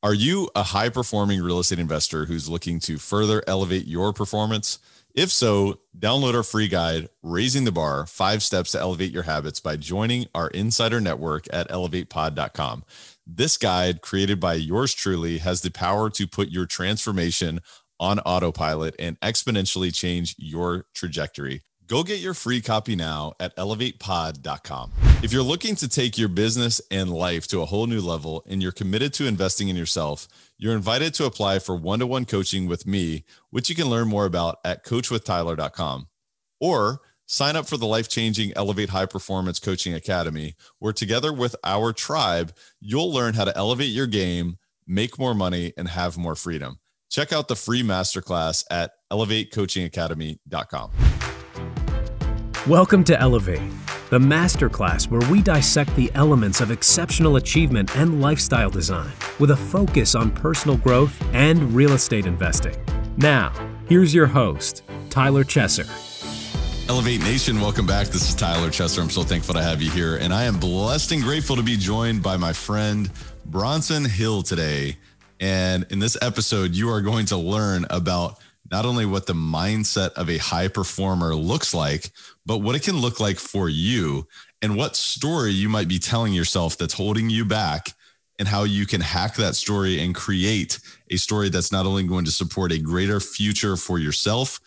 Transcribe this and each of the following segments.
Are you a high performing real estate investor who's looking to further elevate your performance? If so, download our free guide, Raising the Bar Five Steps to Elevate Your Habits, by joining our insider network at elevatepod.com. This guide, created by yours truly, has the power to put your transformation on autopilot and exponentially change your trajectory. Go get your free copy now at elevatepod.com. If you're looking to take your business and life to a whole new level and you're committed to investing in yourself, you're invited to apply for one to one coaching with me, which you can learn more about at coachwithtyler.com. Or sign up for the life changing Elevate High Performance Coaching Academy, where together with our tribe, you'll learn how to elevate your game, make more money, and have more freedom. Check out the free masterclass at elevatecoachingacademy.com. Welcome to Elevate, the masterclass where we dissect the elements of exceptional achievement and lifestyle design with a focus on personal growth and real estate investing. Now, here's your host, Tyler Chesser. Elevate Nation, welcome back. This is Tyler Chesser. I'm so thankful to have you here. And I am blessed and grateful to be joined by my friend Bronson Hill today. And in this episode, you are going to learn about not only what the mindset of a high performer looks like, but what it can look like for you and what story you might be telling yourself that's holding you back and how you can hack that story and create a story that's not only going to support a greater future for yourself,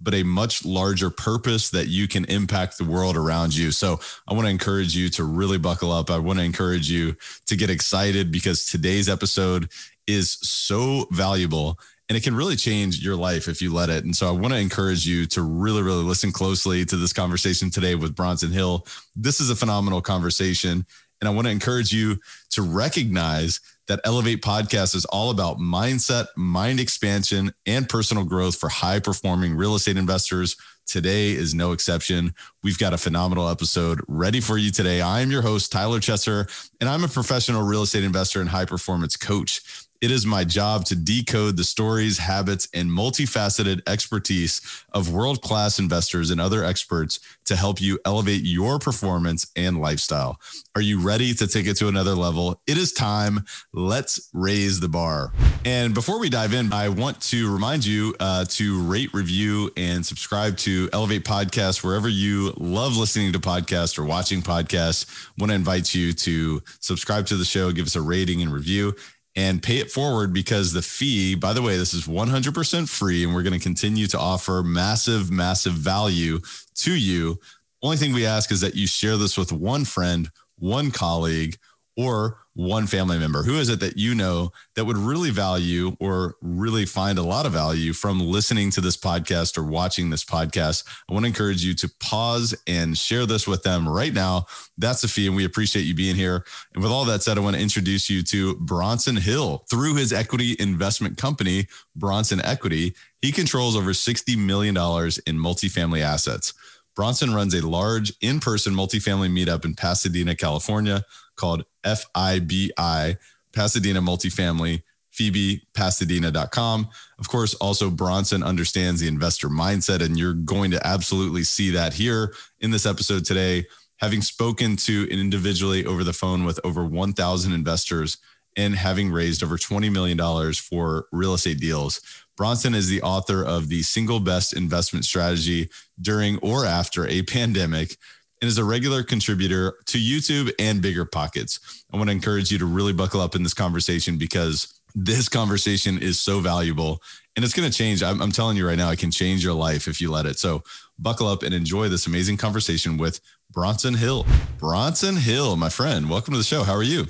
but a much larger purpose that you can impact the world around you. So I want to encourage you to really buckle up. I want to encourage you to get excited because today's episode is so valuable and it can really change your life if you let it. And so I want to encourage you to really, really listen closely to this conversation today with Bronson Hill. This is a phenomenal conversation. And I want to encourage you to recognize that Elevate Podcast is all about mindset, mind expansion, and personal growth for high performing real estate investors. Today is no exception. We've got a phenomenal episode ready for you today. I am your host, Tyler Chesser, and I'm a professional real estate investor and high performance coach. It is my job to decode the stories, habits, and multifaceted expertise of world class investors and other experts to help you elevate your performance and lifestyle. Are you ready to take it to another level? It is time. Let's raise the bar. And before we dive in, I want to remind you uh, to rate, review, and subscribe to Elevate Podcast wherever you love listening to podcasts or watching podcasts. I want to invite you to subscribe to the show, give us a rating and review and pay it forward because the fee, by the way, this is 100% free and we're going to continue to offer massive, massive value to you. Only thing we ask is that you share this with one friend, one colleague, or one family member? Who is it that you know that would really value or really find a lot of value from listening to this podcast or watching this podcast? I want to encourage you to pause and share this with them right now. That's the fee, and we appreciate you being here. And with all that said, I want to introduce you to Bronson Hill. Through his equity investment company, Bronson Equity, he controls over $60 million in multifamily assets. Bronson runs a large in person multifamily meetup in Pasadena, California called FIBI, Pasadena Multifamily, FIBIPasadena.com. Of course, also Bronson understands the investor mindset, and you're going to absolutely see that here in this episode today. Having spoken to individually over the phone with over 1,000 investors and having raised over $20 million for real estate deals. Bronson is the author of the single best investment strategy during or after a pandemic, and is a regular contributor to YouTube and BiggerPockets. I want to encourage you to really buckle up in this conversation because this conversation is so valuable and it's going to change. I'm, I'm, telling you right now, it can change your life if you let it. So buckle up and enjoy this amazing conversation with Bronson Hill. Bronson Hill, my friend, welcome to the show. How are you?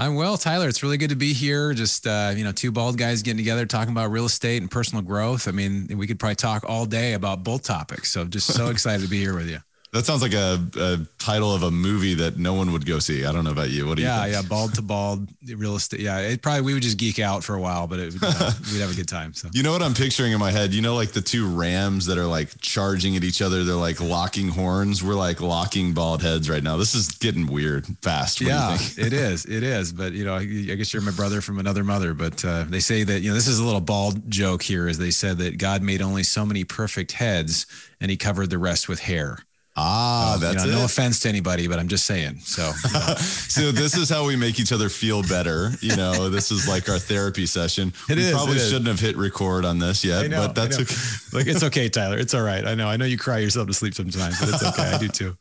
I'm well, Tyler. It's really good to be here. Just uh, you know, two bald guys getting together talking about real estate and personal growth. I mean, we could probably talk all day about both topics. So just so excited to be here with you. That sounds like a, a, title of a movie that no one would go see. I don't know about you. What do yeah, you? Yeah, yeah, bald to bald real estate. Yeah, it probably we would just geek out for a while, but it, uh, we'd have a good time. So you know what I'm picturing in my head? You know, like the two rams that are like charging at each other. They're like locking horns. We're like locking bald heads right now. This is getting weird fast. What yeah, it is. It is. But you know, I, I guess you're my brother from another mother. But uh, they say that you know this is a little bald joke here. Is they said that God made only so many perfect heads, and He covered the rest with hair. Ah, so, that's you know, it. No offense to anybody, but I'm just saying. So, you know. so this is how we make each other feel better. You know, this is like our therapy session. It we is, probably it is. shouldn't have hit record on this yet, know, but that's okay. like it's okay, Tyler. It's all right. I know. I know you cry yourself to sleep sometimes, but it's okay. I do too.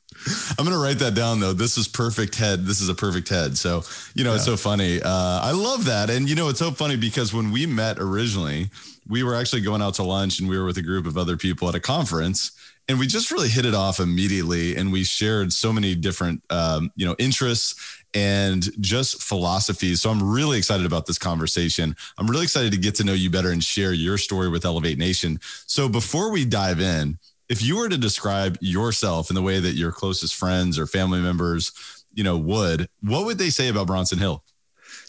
I'm gonna write that down though. This is perfect head. This is a perfect head. So you know, it's so funny. Uh, I love that, and you know, it's so funny because when we met originally, we were actually going out to lunch, and we were with a group of other people at a conference, and we just really hit it off immediately, and we shared so many different, um, you know, interests and just philosophies. So I'm really excited about this conversation. I'm really excited to get to know you better and share your story with Elevate Nation. So before we dive in, if you were to describe yourself in the way that your closest friends or family members, you know, would, what would they say about Bronson Hill?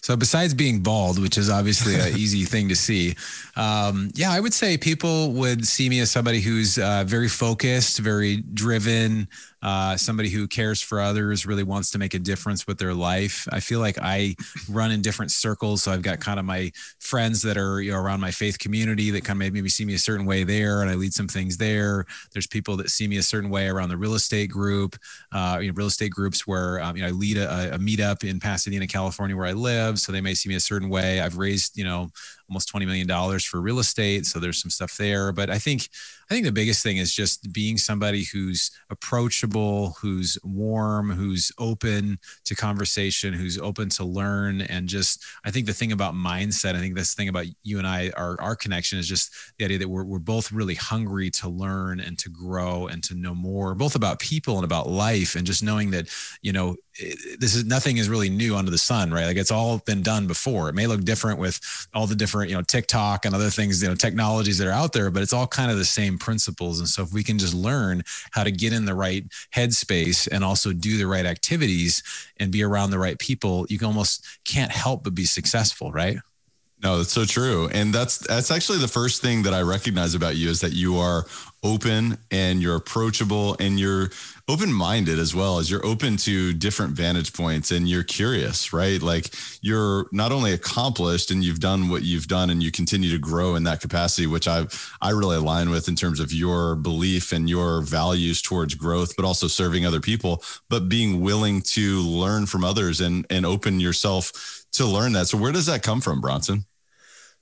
So besides being bald, which is obviously an easy thing to see, um, yeah, I would say people would see me as somebody who's uh, very focused, very driven, uh, somebody who cares for others, really wants to make a difference with their life. I feel like I run in different circles, so I've got kind of my friends that are you know around my faith community that kind of maybe see me a certain way there, and I lead some things there. There's people that see me a certain way around the real estate group, uh, you know, real estate groups where um, you know I lead a, a meetup in Pasadena, California, where I live, so they may see me a certain way. I've raised you know almost $20 million for real estate. So there's some stuff there. But I think, I think the biggest thing is just being somebody who's approachable, who's warm, who's open to conversation, who's open to learn. And just, I think the thing about mindset, I think this thing about you and I, our, our connection is just the idea that we're, we're both really hungry to learn and to grow and to know more, both about people and about life. And just knowing that, you know, this is nothing is really new under the sun, right? Like it's all been done before. It may look different with all the different, you know, TikTok and other things, you know, technologies that are out there, but it's all kind of the same principles. And so if we can just learn how to get in the right headspace and also do the right activities and be around the right people, you can almost can't help but be successful, right? No, that's so true. And that's that's actually the first thing that I recognize about you is that you are open and you're approachable and you're open-minded as well as you're open to different vantage points and you're curious, right? Like you're not only accomplished and you've done what you've done and you continue to grow in that capacity, which I I really align with in terms of your belief and your values towards growth, but also serving other people, but being willing to learn from others and and open yourself to learn that. So where does that come from, Bronson?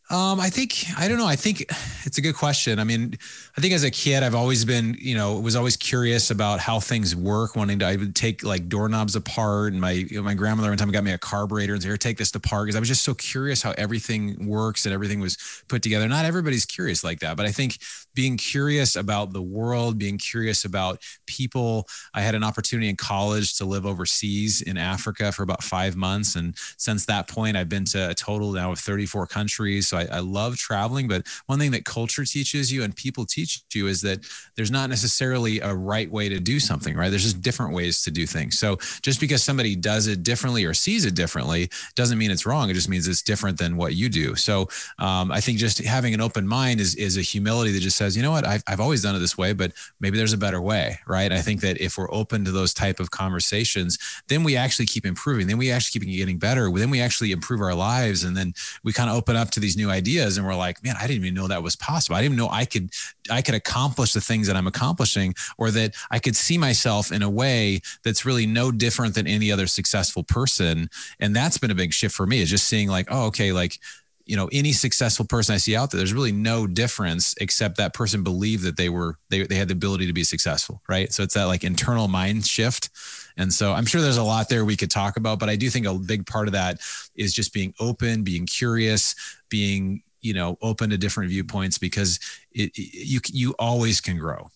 Um, I think I don't know. I think it's a good question. I mean, I think as a kid, I've always been, you know, was always curious about how things work. Wanting to, I would take like doorknobs apart, and my you know, my grandmother one time got me a carburetor and said, "Here, take this apart," because I was just so curious how everything works and everything was put together. Not everybody's curious like that, but I think being curious about the world, being curious about people. I had an opportunity in college to live overseas in Africa for about five months, and since that point, I've been to a total now of 34 countries. So I, I love traveling, but one thing that culture teaches you and people teach you is that there's not necessarily a right way to do something, right? There's just different ways to do things. So just because somebody does it differently or sees it differently doesn't mean it's wrong. It just means it's different than what you do. So um, I think just having an open mind is is a humility that just says, you know what, I've, I've always done it this way, but maybe there's a better way, right? I think that if we're open to those type of conversations, then we actually keep improving. Then we actually keep getting better. Then we actually improve our lives, and then we kind of open up to these new ideas, and we're like, man, I didn't even know that was possible. I didn't even know I could I could accomplish the things that I'm accomplishing, or that I could see myself in a way that's really no different than any other successful person. And that's been a big shift for me. Is just seeing like, oh, okay, like you know any successful person i see out there there's really no difference except that person believed that they were they, they had the ability to be successful right? So it's that like internal mind shift. And so i'm sure there's a lot there we could talk about but i do think a big part of that is just being open being curious being you know open to different viewpoints because it, it you you always can grow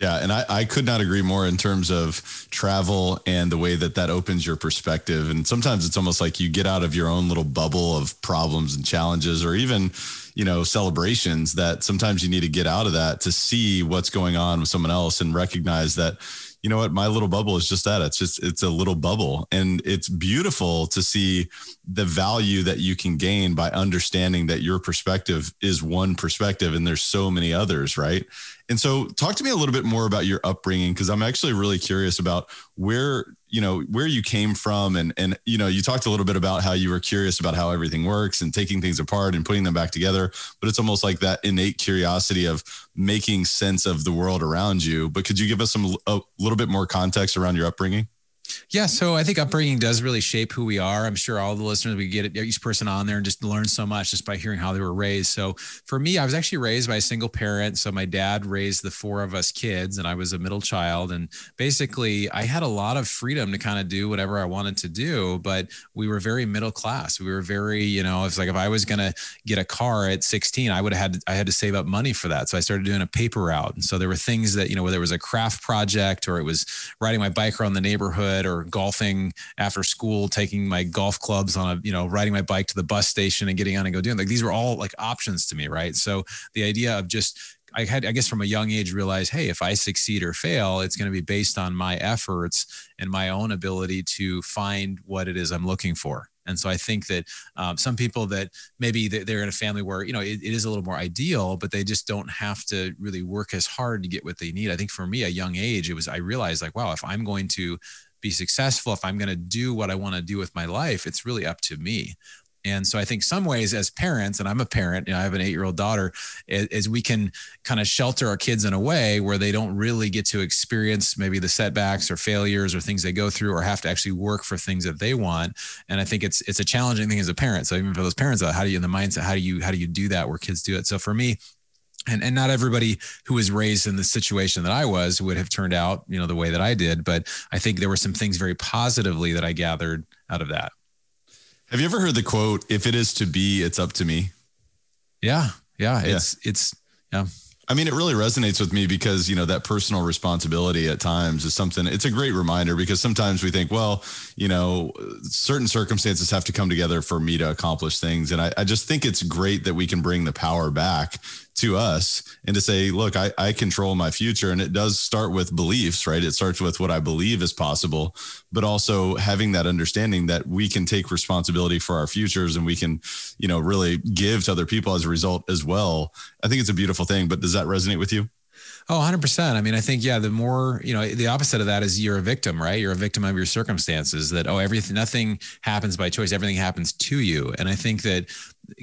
Yeah, and I, I could not agree more in terms of travel and the way that that opens your perspective. And sometimes it's almost like you get out of your own little bubble of problems and challenges, or even, you know, celebrations that sometimes you need to get out of that to see what's going on with someone else and recognize that, you know what, my little bubble is just that. It's just, it's a little bubble. And it's beautiful to see the value that you can gain by understanding that your perspective is one perspective and there's so many others, right? And so, talk to me a little bit more about your upbringing because I'm actually really curious about where you know where you came from, and and you know you talked a little bit about how you were curious about how everything works and taking things apart and putting them back together. But it's almost like that innate curiosity of making sense of the world around you. But could you give us some a little bit more context around your upbringing? Yeah, so I think upbringing does really shape who we are. I'm sure all the listeners we get each person on there and just learn so much just by hearing how they were raised. So for me, I was actually raised by a single parent. So my dad raised the four of us kids, and I was a middle child. And basically, I had a lot of freedom to kind of do whatever I wanted to do. But we were very middle class. We were very, you know, it's like if I was going to get a car at 16, I would have had I had to save up money for that. So I started doing a paper route. And so there were things that you know, whether it was a craft project or it was riding my bike around the neighborhood or golfing after school, taking my golf clubs on a, you know, riding my bike to the bus station and getting on and go doing like these were all like options to me. Right. So the idea of just, I had, I guess from a young age, realized, hey, if I succeed or fail, it's going to be based on my efforts and my own ability to find what it is I'm looking for. And so I think that um, some people that maybe they're in a family where, you know, it, it is a little more ideal, but they just don't have to really work as hard to get what they need. I think for me, a young age, it was, I realized like, wow, if I'm going to be successful, if I'm going to do what I want to do with my life, it's really up to me. And so I think some ways as parents, and I'm a parent, you know, I have an eight year old daughter, is, we can kind of shelter our kids in a way where they don't really get to experience maybe the setbacks or failures or things they go through or have to actually work for things that they want. And I think it's it's a challenging thing as a parent. So even for those parents, how do you in the mindset, how do you how do you do that where kids do it? So for me, and and not everybody who was raised in the situation that I was would have turned out, you know, the way that I did. But I think there were some things very positively that I gathered out of that. Have you ever heard the quote, if it is to be, it's up to me? Yeah. Yeah. It's, it's, yeah. I mean, it really resonates with me because, you know, that personal responsibility at times is something, it's a great reminder because sometimes we think, well, you know, certain circumstances have to come together for me to accomplish things. And I, I just think it's great that we can bring the power back to us and to say, look, I, I control my future. And it does start with beliefs, right? It starts with what I believe is possible, but also having that understanding that we can take responsibility for our futures and we can, you know, really give to other people as a result as well. I think it's a beautiful thing. But does that resonate with you? Oh, 100%. I mean, I think, yeah, the more, you know, the opposite of that is you're a victim, right? You're a victim of your circumstances that, oh, everything, nothing happens by choice. Everything happens to you. And I think that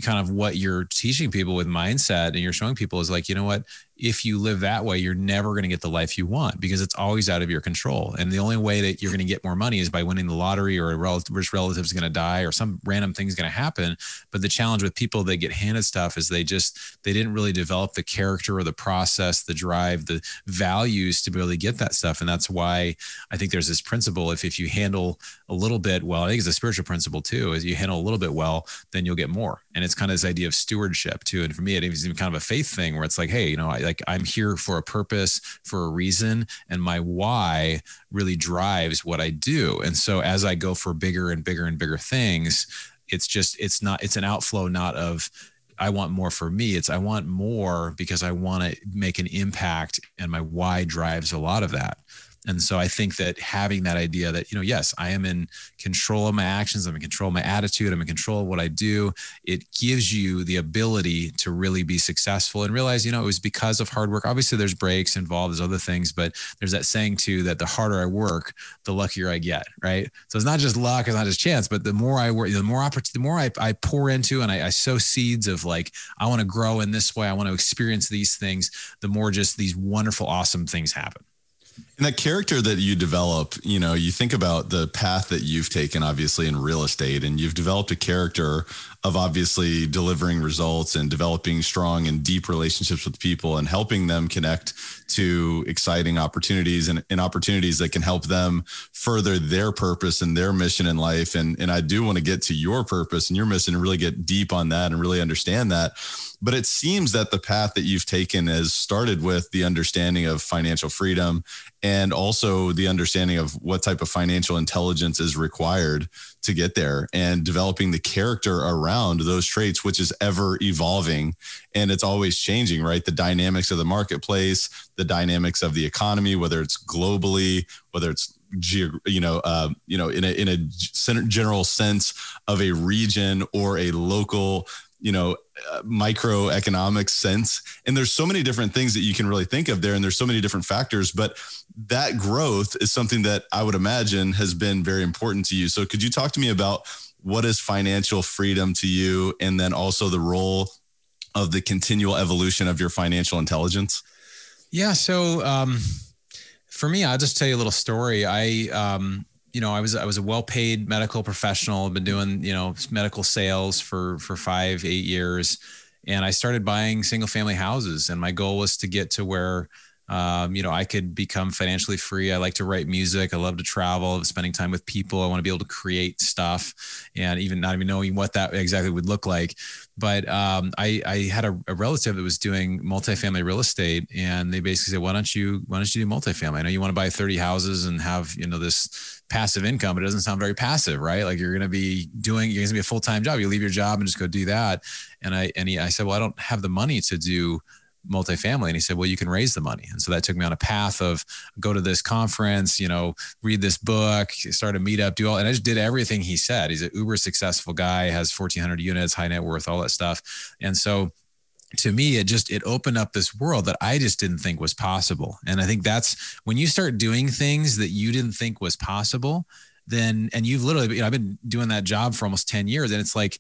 kind of what you're teaching people with mindset and you're showing people is like, you know what? If you live that way, you're never going to get the life you want because it's always out of your control. And the only way that you're going to get more money is by winning the lottery or a relative, rich relative is going to die or some random thing is going to happen. But the challenge with people that get handed stuff is they just, they didn't really develop the character or the process, the drive, the values to really get that stuff. And that's why I think there's this principle. If, if you handle a little bit well, I think it's a spiritual principle too, is you handle a little bit well, then you'll get more. And it's kind of this idea of stewardship too. And for me, it is even kind of a faith thing where it's like, Hey, you know, I, like I'm here for a purpose, for a reason, and my why really drives what I do. And so as I go for bigger and bigger and bigger things, it's just it's not it's an outflow not of I want more for me. It's I want more because I want to make an impact and my why drives a lot of that. And so I think that having that idea that, you know, yes, I am in control of my actions, I'm in control of my attitude, I'm in control of what I do, it gives you the ability to really be successful and realize, you know, it was because of hard work. Obviously, there's breaks involved, there's other things, but there's that saying too that the harder I work, the luckier I get, right? So it's not just luck, it's not just chance, but the more I work, the more opportunity, the more I, I pour into and I, I sow seeds of like, I want to grow in this way, I want to experience these things, the more just these wonderful, awesome things happen. And that character that you develop, you know, you think about the path that you've taken, obviously, in real estate, and you've developed a character of obviously delivering results and developing strong and deep relationships with people and helping them connect to exciting opportunities and, and opportunities that can help them further their purpose and their mission in life. And, and I do want to get to your purpose and your mission and really get deep on that and really understand that. But it seems that the path that you've taken has started with the understanding of financial freedom and also the understanding of what type of financial intelligence is required to get there and developing the character around those traits, which is ever evolving and it's always changing, right? The dynamics of the marketplace, the dynamics of the economy, whether it's globally, whether it's you know, uh, you know, in a in a general sense of a region or a local you know, uh, microeconomic sense. And there's so many different things that you can really think of there. And there's so many different factors, but that growth is something that I would imagine has been very important to you. So could you talk to me about what is financial freedom to you? And then also the role of the continual evolution of your financial intelligence? Yeah. So, um, for me, I'll just tell you a little story. I, um, you know, I was I was a well-paid medical professional. I've been doing you know medical sales for for five eight years, and I started buying single-family houses. And my goal was to get to where um, you know, I could become financially free. I like to write music. I love to travel, spending time with people. I want to be able to create stuff and even not even knowing what that exactly would look like. But um, I, I, had a, a, relative that was doing multifamily real estate and they basically said, why don't you, why don't you do multifamily? I know you want to buy 30 houses and have, you know, this passive income, but it doesn't sound very passive, right? Like you're going to be doing, you're going to be a full-time job. You leave your job and just go do that. And I, and he, I said, well, I don't have the money to do multifamily. And he said well you can raise the money. And so that took me on a path of go to this conference you know read this book start a meetup do all and i just did everything he said. He's an uber successful guy has 1400 units high net worth all that stuff. And so to me it just it opened up this world that i just didn't think was possible. And i think that's when you start doing things that you didn't think was possible then and you've literally you know i've been doing that job for almost 10 years and it's like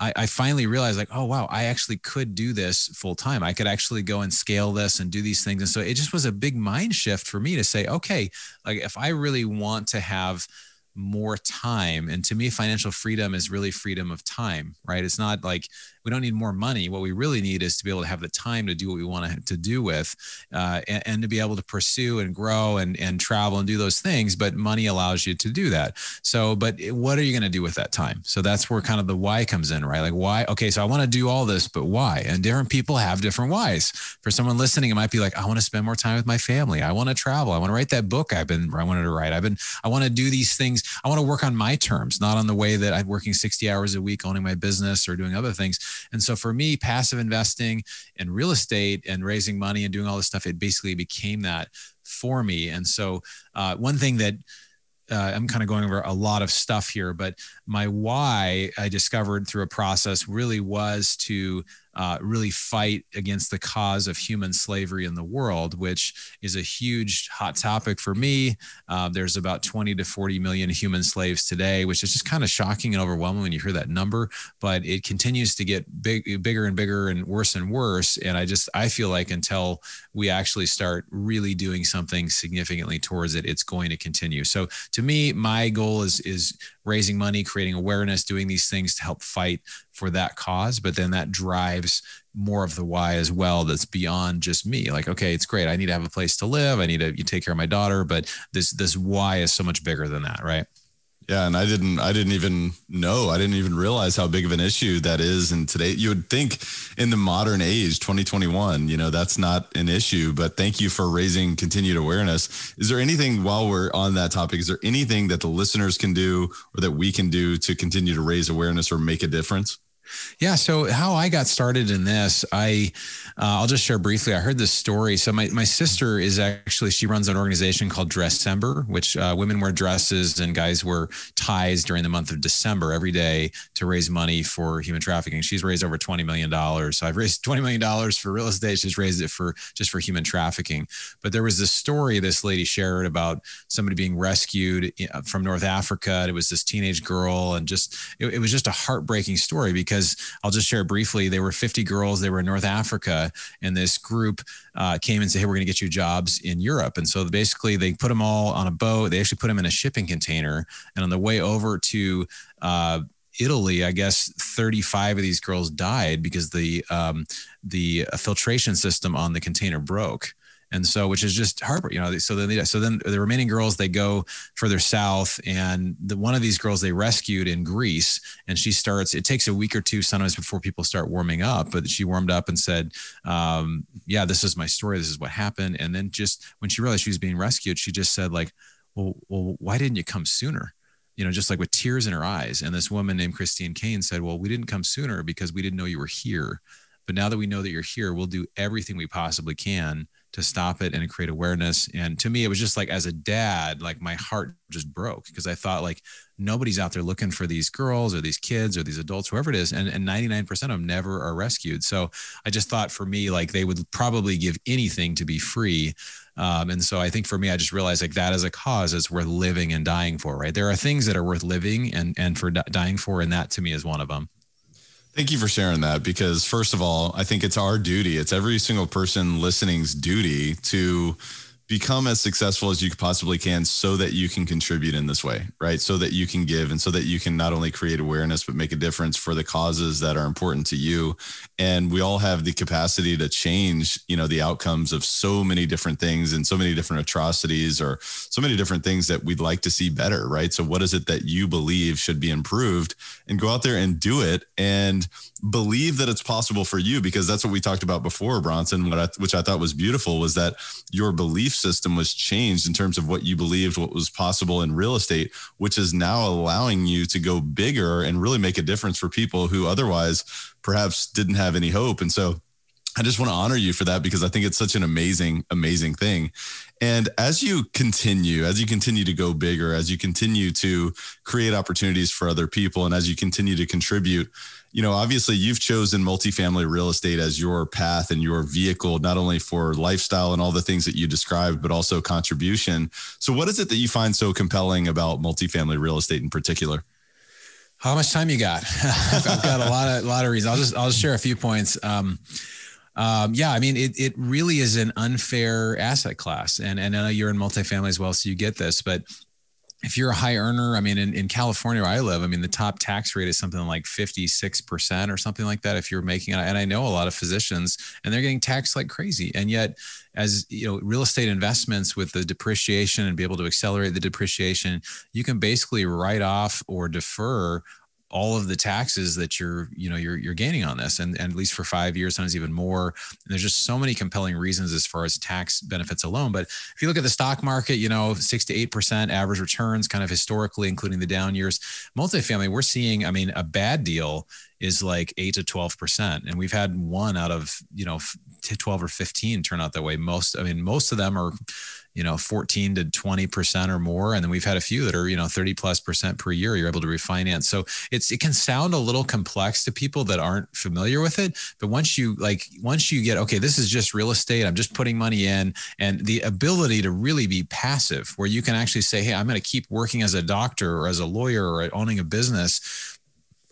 I, I finally realized like, oh wow, I actually could do this full time. I could actually go and scale this and do these things. And so it just was a big mind shift for me to say, okay, like if I really want to have more time. And to me financial freedom is really freedom of time right? It's not like we don't need more money. What we really need is to be able to have the time to do what we want to do with uh, and, and, to be able to pursue and grow and, and travel and do those things. But money allows you to do that. So but what are you going to do with that time? So that's where kind of the why comes in right? Like why okay so i want to do all this but why? And different people have different whys. For someone listening it might be like i want to spend more time with my family. I want to travel. I want to write that book i've been i wanted to write. I've been i want to do these things I want to work on my terms, not on the way that I'm working 60 hours a week owning my business or doing other things. And so for me, passive investing and real estate and raising money and doing all this stuff, it basically became that for me. And so uh, one thing that uh, I'm kind of going over a lot of stuff here, but my why I discovered through a process really was to uh, really fight against the cause of human slavery in the world, which is a huge hot topic for me. Uh, there's about 20 to 40 million human slaves today, which is just kind of shocking and overwhelming when you hear that number. But it continues to get big, bigger and bigger and worse and worse. And I just I feel like until we actually start really doing something significantly towards it, it's going to continue. So to me, my goal is is raising money, creating awareness, doing these things to help fight for that cause. But then that drives more of the why as well. That's beyond just me. Like, okay, it's great. I need to have a place to live. I need to you take care of my daughter. But this this why is so much bigger than that, right? Yeah, and I didn't I didn't even know. I didn't even realize how big of an issue that is and today you would think in the modern age 2021, you know, that's not an issue, but thank you for raising continued awareness. Is there anything while we're on that topic, is there anything that the listeners can do or that we can do to continue to raise awareness or make a difference? Yeah. So how I got started in this, I uh, I'll just share briefly. I heard this story. So my my sister is actually she runs an organization called Dressember, which uh, women wear dresses and guys wear ties during the month of December every day to raise money for human trafficking. She's raised over twenty million dollars. So I've raised twenty million dollars for real estate. She's raised it for just for human trafficking. But there was this story this lady shared about somebody being rescued uh, from North Africa. It was this teenage girl, and just it, it was just a heartbreaking story because because I'll just share briefly. They were 50 girls. They were in North Africa, and this group uh, came and said, "Hey, we're going to get you jobs in Europe." And so basically, they put them all on a boat. They actually put them in a shipping container, and on the way over to uh, Italy, I guess 35 of these girls died because the um, the filtration system on the container broke and so which is just Harper, you know. So then, they, so then the remaining girls they go further south, and the one of these girls they rescued in Greece, and she starts. It takes a week or two sometimes before people start warming up, but she warmed up and said, um, "Yeah, this is my story. This is what happened." And then just when she realized she was being rescued, she just said, "Like, well, well, why didn't you come sooner?" you know, just like with tears in her eyes. And this woman named Christine Caine said, Well, we didn't come sooner because we didn't know you were here. But now that we know that you're here, we'll do everything we possibly can to stop it and create awareness. And to me, it was just like as a dad, like my heart just broke because I thought like nobody's out there looking for these girls or these kids or these adults, whoever it is. And, and 99% of them never are rescued. So I just thought for me, like they would probably give anything to be free. Um, and so I think for me, I just realized like that as a cause is worth living and dying for, right? There are things that are worth living and, and for dying for. And that to me is one of them. Thank you for sharing that because, first of all, I think it's our duty. It's every single person listening's duty to become as successful as you possibly can so that you can contribute in this way, right? So that you can give and so that you can not only create awareness, but make a difference for the causes that are important to you. And we all have the capacity to change, you know, the outcomes of so many different things and so many different atrocities or so many different things that we'd like to see better, right? So what is it that you believe should be improved and go out there and do it and believe that it's possible for you because that's what we talked about before, Bronson, I, which I thought was beautiful was that your belief system was changed in terms of what you believed what was possible in real estate, which is now allowing you to go bigger and really make a difference for people who otherwise perhaps didn't have any hope. And so I just want to honor you for that because I think it's such an amazing, amazing thing. And as you continue, as you continue to go bigger, as you continue to create opportunities for other people, and as you continue to contribute, you know, obviously you've chosen multifamily real estate as your path and your vehicle, not only for lifestyle and all the things that you described, but also contribution. So, what is it that you find so compelling about multifamily real estate in particular? How much time you got? I've got a lot of lot of reasons. I'll just I'll just share a few points. Um, um, yeah, I mean, it it really is an unfair asset class, and and I know you're in multifamily as well, so you get this, but if you're a high earner, I mean, in, in California where I live, I mean, the top tax rate is something like 56% or something like that. If you're making, and I know a lot of physicians and they're getting taxed like crazy. And yet, as you know, real estate investments with the depreciation and be able to accelerate the depreciation, you can basically write off or defer all of the taxes that you're you know you're you're gaining on this and, and at least for five years sometimes even more. And there's just so many compelling reasons as far as tax benefits alone. But if you look at the stock market you know six to eight percent average returns kind of historically including the down years. Multifamily we're seeing i mean a bad deal is like 8 to 12% and we've had one out of you know 12 or 15 turn out that way. Most i mean most of them are you know 14 to 20 percent or more. And then we've had a few that are you know 30 plus percent per year you're able to refinance. So it's it can sound a little complex to people that aren't familiar with it. But once you like once you get okay this is just real estate. I'm just putting money in. And the ability to really be passive where you can actually say hey i'm going to keep working as a doctor or as a lawyer or owning a business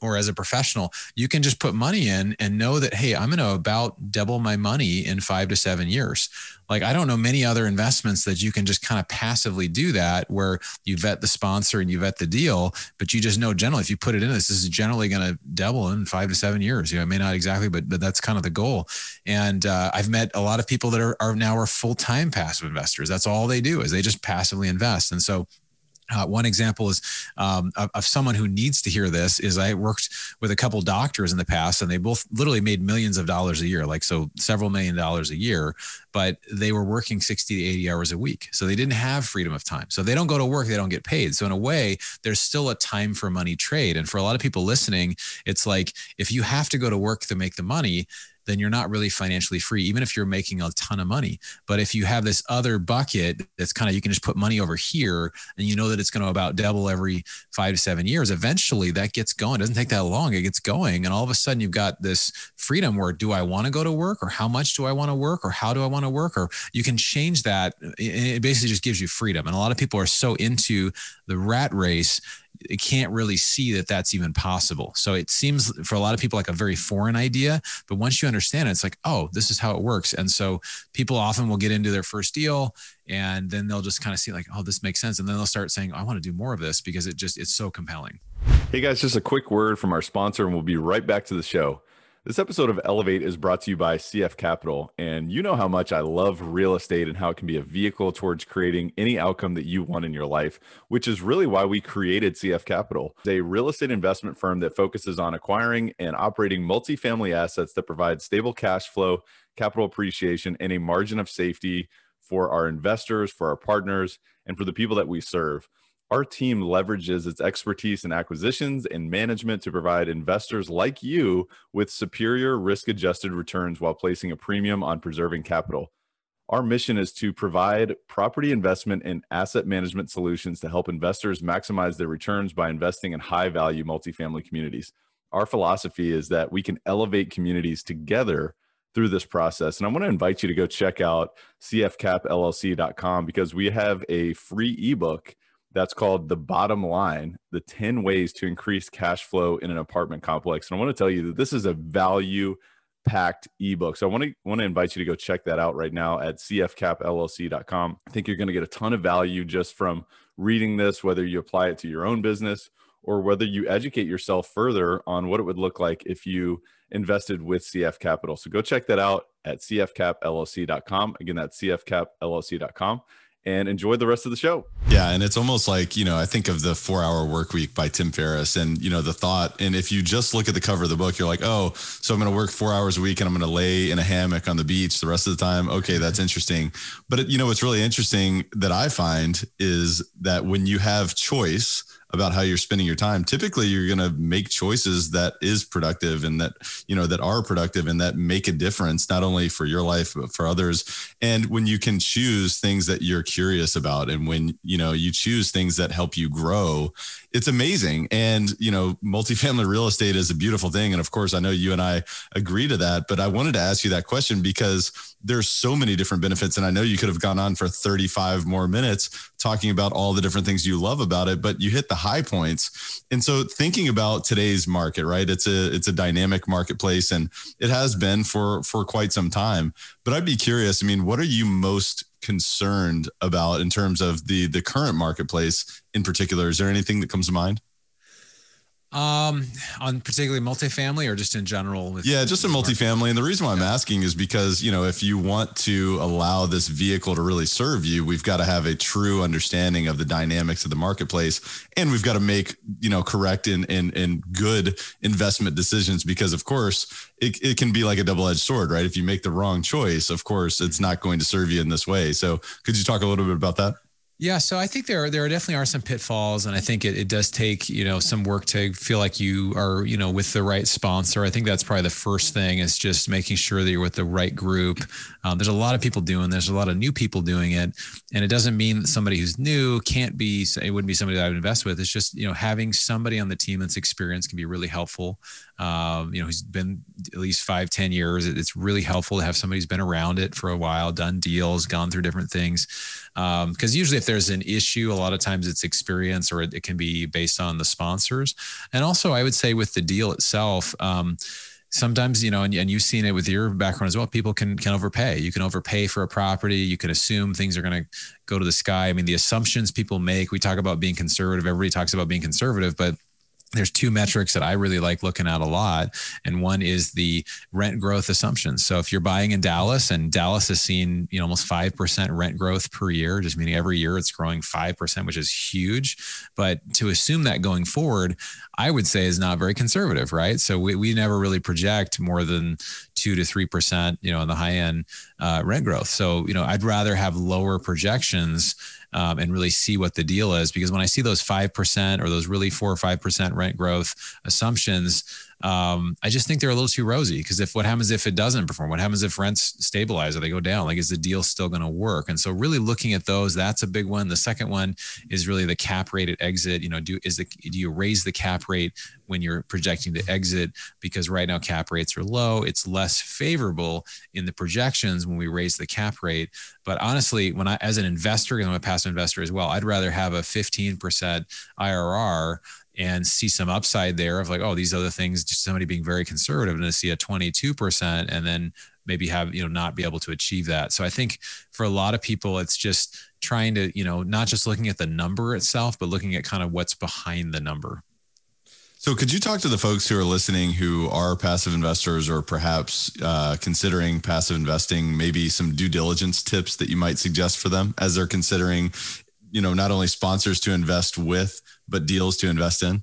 or as a professional, you can just put money in and know that, hey, I'm going to about double my money in five to seven years. Like, I don't know many other investments that you can just kind of passively do that where you vet the sponsor and you vet the deal, but you just know generally if you put it in this, this is generally going to double in five to seven years. You know, it may not exactly, but, but that's kind of the goal. And uh, I've met a lot of people that are, are now are full time passive investors. That's all they do is they just passively invest. And so, uh, one example is um, of, of, someone who needs to hear this is I worked with a couple doctors in the past and they both literally made millions of dollars a year, like so several million dollars a year, but they were working 60 to 80 hours a week. So they didn't have freedom of time. So they don't go to work, they don't get paid. So in a way, there's still a time for money trade. And for a lot of people listening, it's like if you have to go to work to make the money, then you're not really financially free, even if you're making a ton of money. But if you have this other bucket that's kind of, you can just put money over here and you know that it's going to about double every five to seven years, eventually that gets going. It doesn't take that long. It gets going. And all of a sudden you've got this freedom where do I want to go to work or how much do I want to work or how do I want to work? Or you can change that. It basically just gives you freedom. And a lot of people are so into the rat race can't really see that that's even possible. So it seems for a lot of people like a very foreign idea, but once you understand it, it's like, oh, this is how it works. And so people often will get into their first deal and then they'll just kind of see like, oh, this makes sense. And then they'll start saying, I want to do more of this because it just, it's so compelling. Hey guys, just a quick word from our sponsor and we'll be right back to the show. This episode of Elevate is brought to you by CF Capital. And you know how much I love real estate and how it can be a vehicle towards creating any outcome that you want in your life, which is really why we created CF Capital. It's a real estate investment firm that focuses on acquiring and operating multifamily assets that provide stable cash flow, capital appreciation, and a margin of safety for our investors, for our partners, and for the people that we serve. Our team leverages its expertise in acquisitions and management to provide investors like you with superior risk adjusted returns while placing a premium on preserving capital. Our mission is to provide property investment and asset management solutions to help investors maximize their returns by investing in high value multifamily communities. Our philosophy is that we can elevate communities together through this process. And I want to invite you to go check out cfcapllc.com because we have a free ebook that's called The Bottom Line The 10 Ways to Increase Cash Flow in an Apartment Complex. And I want to tell you that this is a value packed ebook. So I want to want to invite you to go check that out right now at cfcapllc.com. I think you're going to get a ton of value just from reading this whether you apply it to your own business or whether you educate yourself further on what it would look like if you invested with CF Capital. So go check that out at cfcapllc.com. Again, that's cfcapllc.com and enjoy the rest of the show. Yeah. And it's almost like, you know, I think of the four hour work week by Tim Ferriss and, you know, the thought. And if you just look at the cover of the book, you're like, oh, so I'm going to work four hours a week and I'm going to lay in a hammock on the beach the rest of the time. Okay. Mm-hmm. That's interesting. But, it, you know, what's really interesting that I find is that when you have choice, about how you're spending your time typically you're going to make choices that is productive and that you know that are productive and that make a difference not only for your life but for others. And when you can choose things that you're curious about and when you know you choose things that help you grow it's amazing. And you know multifamily real estate is a beautiful thing. And of course i know you and i agree to that but i wanted to ask you that question because there's so many different benefits. And i know you could have gone on for 35 more minutes talking about all the different things you love about it but you hit the high points. And so thinking about today's market right? It's a it's a dynamic marketplace and it has been for for quite some time but i'd be curious i mean what are you most concerned about in terms of the the current marketplace in particular. Is there anything that comes to mind um, on particularly multifamily or just in general? With, yeah, just in multifamily. And the reason why I'm asking is because, you know, if you want to allow this vehicle to really serve you, we've got to have a true understanding of the dynamics of the marketplace. And we've got to make, you know, correct and, and, and good investment decisions because, of course, it, it can be like a double edged sword, right? If you make the wrong choice, of course, it's not going to serve you in this way. So could you talk a little bit about that? Yeah, so I think there there definitely are some pitfalls, and I think it, it does take you know some work to feel like you are you know with the right sponsor. I think that's probably the first thing is just making sure that you're with the right group. Um, there's a lot of people doing. There's a lot of new people doing it, and it doesn't mean that somebody who's new can't be. It wouldn't be somebody that I would invest with. It's just you know having somebody on the team that's experienced can be really helpful. Um, you know, who's been at least five, ten years. It's really helpful to have somebody who's been around it for a while, done deals, gone through different things. Because um, usually, if there's an issue, a lot of times it's experience or it, it, can be based on the sponsors. And also, I would say with the deal itself, um, sometimes you know and, and you've seen it with your background as well people can can overpay. You can overpay for a property. You can assume things are going to go to the sky. I mean the assumptions people make we talk about being conservative. Everybody talks about being conservative but there's two metrics that I really like looking at a lot. And one is the rent growth assumptions. So if you're buying in Dallas and Dallas has seen, you know, almost 5% rent growth per year, just meaning every year it's growing 5%, which is huge. But to assume that going forward, I would say is not very conservative, right? So we, we never really project more than two to 3%, you know, in the high end uh, rent growth. So, you know, I'd rather have lower projections um, and really see what the deal is. Because when I see those 5% or those really four or 5% rent growth assumptions, um, I just think they're a little too rosy because if what happens if it doesn't perform? What happens if rents stabilize or they go down? Like, is the deal still going to work? And so, really looking at those, that's a big one. The second one is really the cap rate at exit. You know, do is the do you raise the cap rate when you're projecting to exit? Because right now cap rates are low. It's less favorable in the projections when we raise the cap rate. But honestly, when I as an investor, and I'm a passive investor as well, I'd rather have a 15% IRR and see some upside there of like, oh, these other things, just somebody being very conservative and to see a 22% and then maybe have, you know, not be able to achieve that. So I think for a lot of people, it's just trying to, you know, not just looking at the number itself, but looking at kind of what's behind the number. So, could you talk to the folks who are listening who are passive investors or perhaps uh, considering passive investing? Maybe some due diligence tips that you might suggest for them as they're considering, you know, not only sponsors to invest with, but deals to invest in?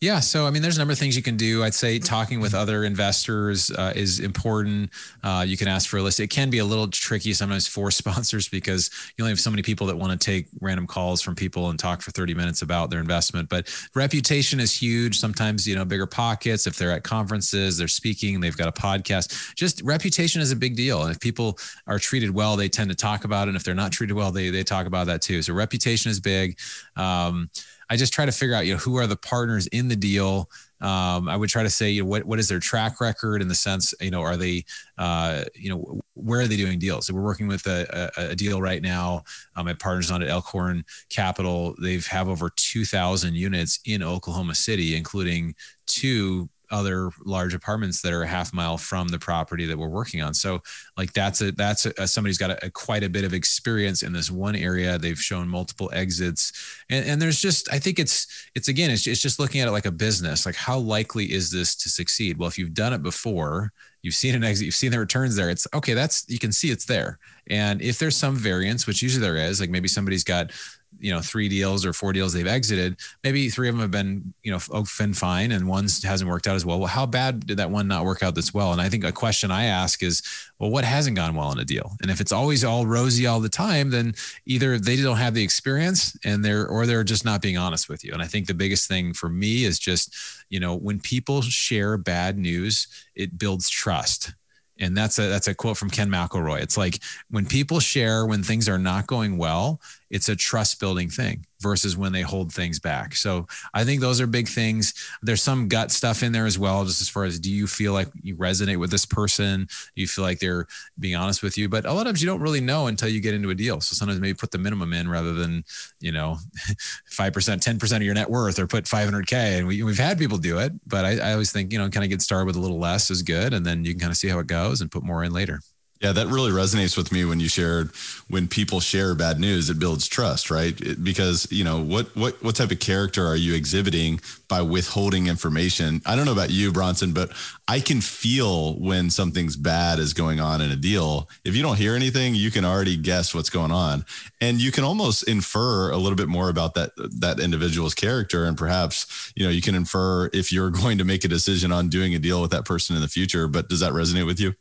Yeah. So, I mean, there's a number of things you can do. I'd say talking with other investors uh, is important. Uh, you can ask for a list. It can be a little tricky sometimes for sponsors because you only have so many people that want to take random calls from people and talk for 30 minutes about their investment. But reputation is huge. Sometimes, you know, bigger pockets, if they're at conferences, they're speaking, they've got a podcast. Just reputation is a big deal. And if people are treated well, they tend to talk about it. And if they're not treated well, they, they talk about that too. So reputation is big. Um, I just try to figure out, you know, who are the partners in the deal. Um, I would try to say, you know, what what is their track record in the sense, you know, are they, uh, you know, where are they doing deals? So we're working with a, a, a deal right now. Um, my partners on at Elkhorn Capital. They've have over two thousand units in Oklahoma City, including two other large apartments that are a half mile from the property that we're working on. So like that's a that's a, somebody's got a, a, quite a bit of experience in this one area. They've shown multiple exits, and, and there's just I think it's it's again it's, it's just looking at it like a business. Like how likely is this to succeed? Well, if you've done it before, you've seen an exit, you've seen the returns there. It's okay. That's you can see it's there. And if there's some variance, which usually there is, like maybe somebody's got you know three deals or four deals they've exited maybe three of them have been you know oh, been fine and one hasn't worked out as well. Well how bad did that one not work out this well? And i think a question i ask is well what hasn't gone well in a deal? And if it's always all rosy all the time then either they don't have the experience and they're or they're just not being honest with you. And i think the biggest thing for me is just you know when people share bad news it builds trust. And that's a that's a quote from Ken McElroy. It's like when people share when things are not going well, it's a trust building thing versus when they hold things back. So I think those are big things. There's some gut stuff in there as well, just as far as do you feel like you resonate with this person? Do you feel like they're being honest with you? But a lot of times you don't really know until you get into a deal. So sometimes maybe put the minimum in rather than, you know, 5%, 10% of your net worth or put 500K. And we, we've had people do it, but I, I always think, you know, kind of get started with a little less is good. And then you can kind of see how it goes and put more in later. Yeah, that really resonates with me when you shared when people share bad news, it builds trust, right? It, because you know what what what type of character are you exhibiting by withholding information? I don't know about you, Bronson, but I can feel when something's bad is going on in a deal. If you don't hear anything, you can already guess what's going on, and you can almost infer a little bit more about that that individual's character, and perhaps you know you can infer if you're going to make a decision on doing a deal with that person in the future. But does that resonate with you?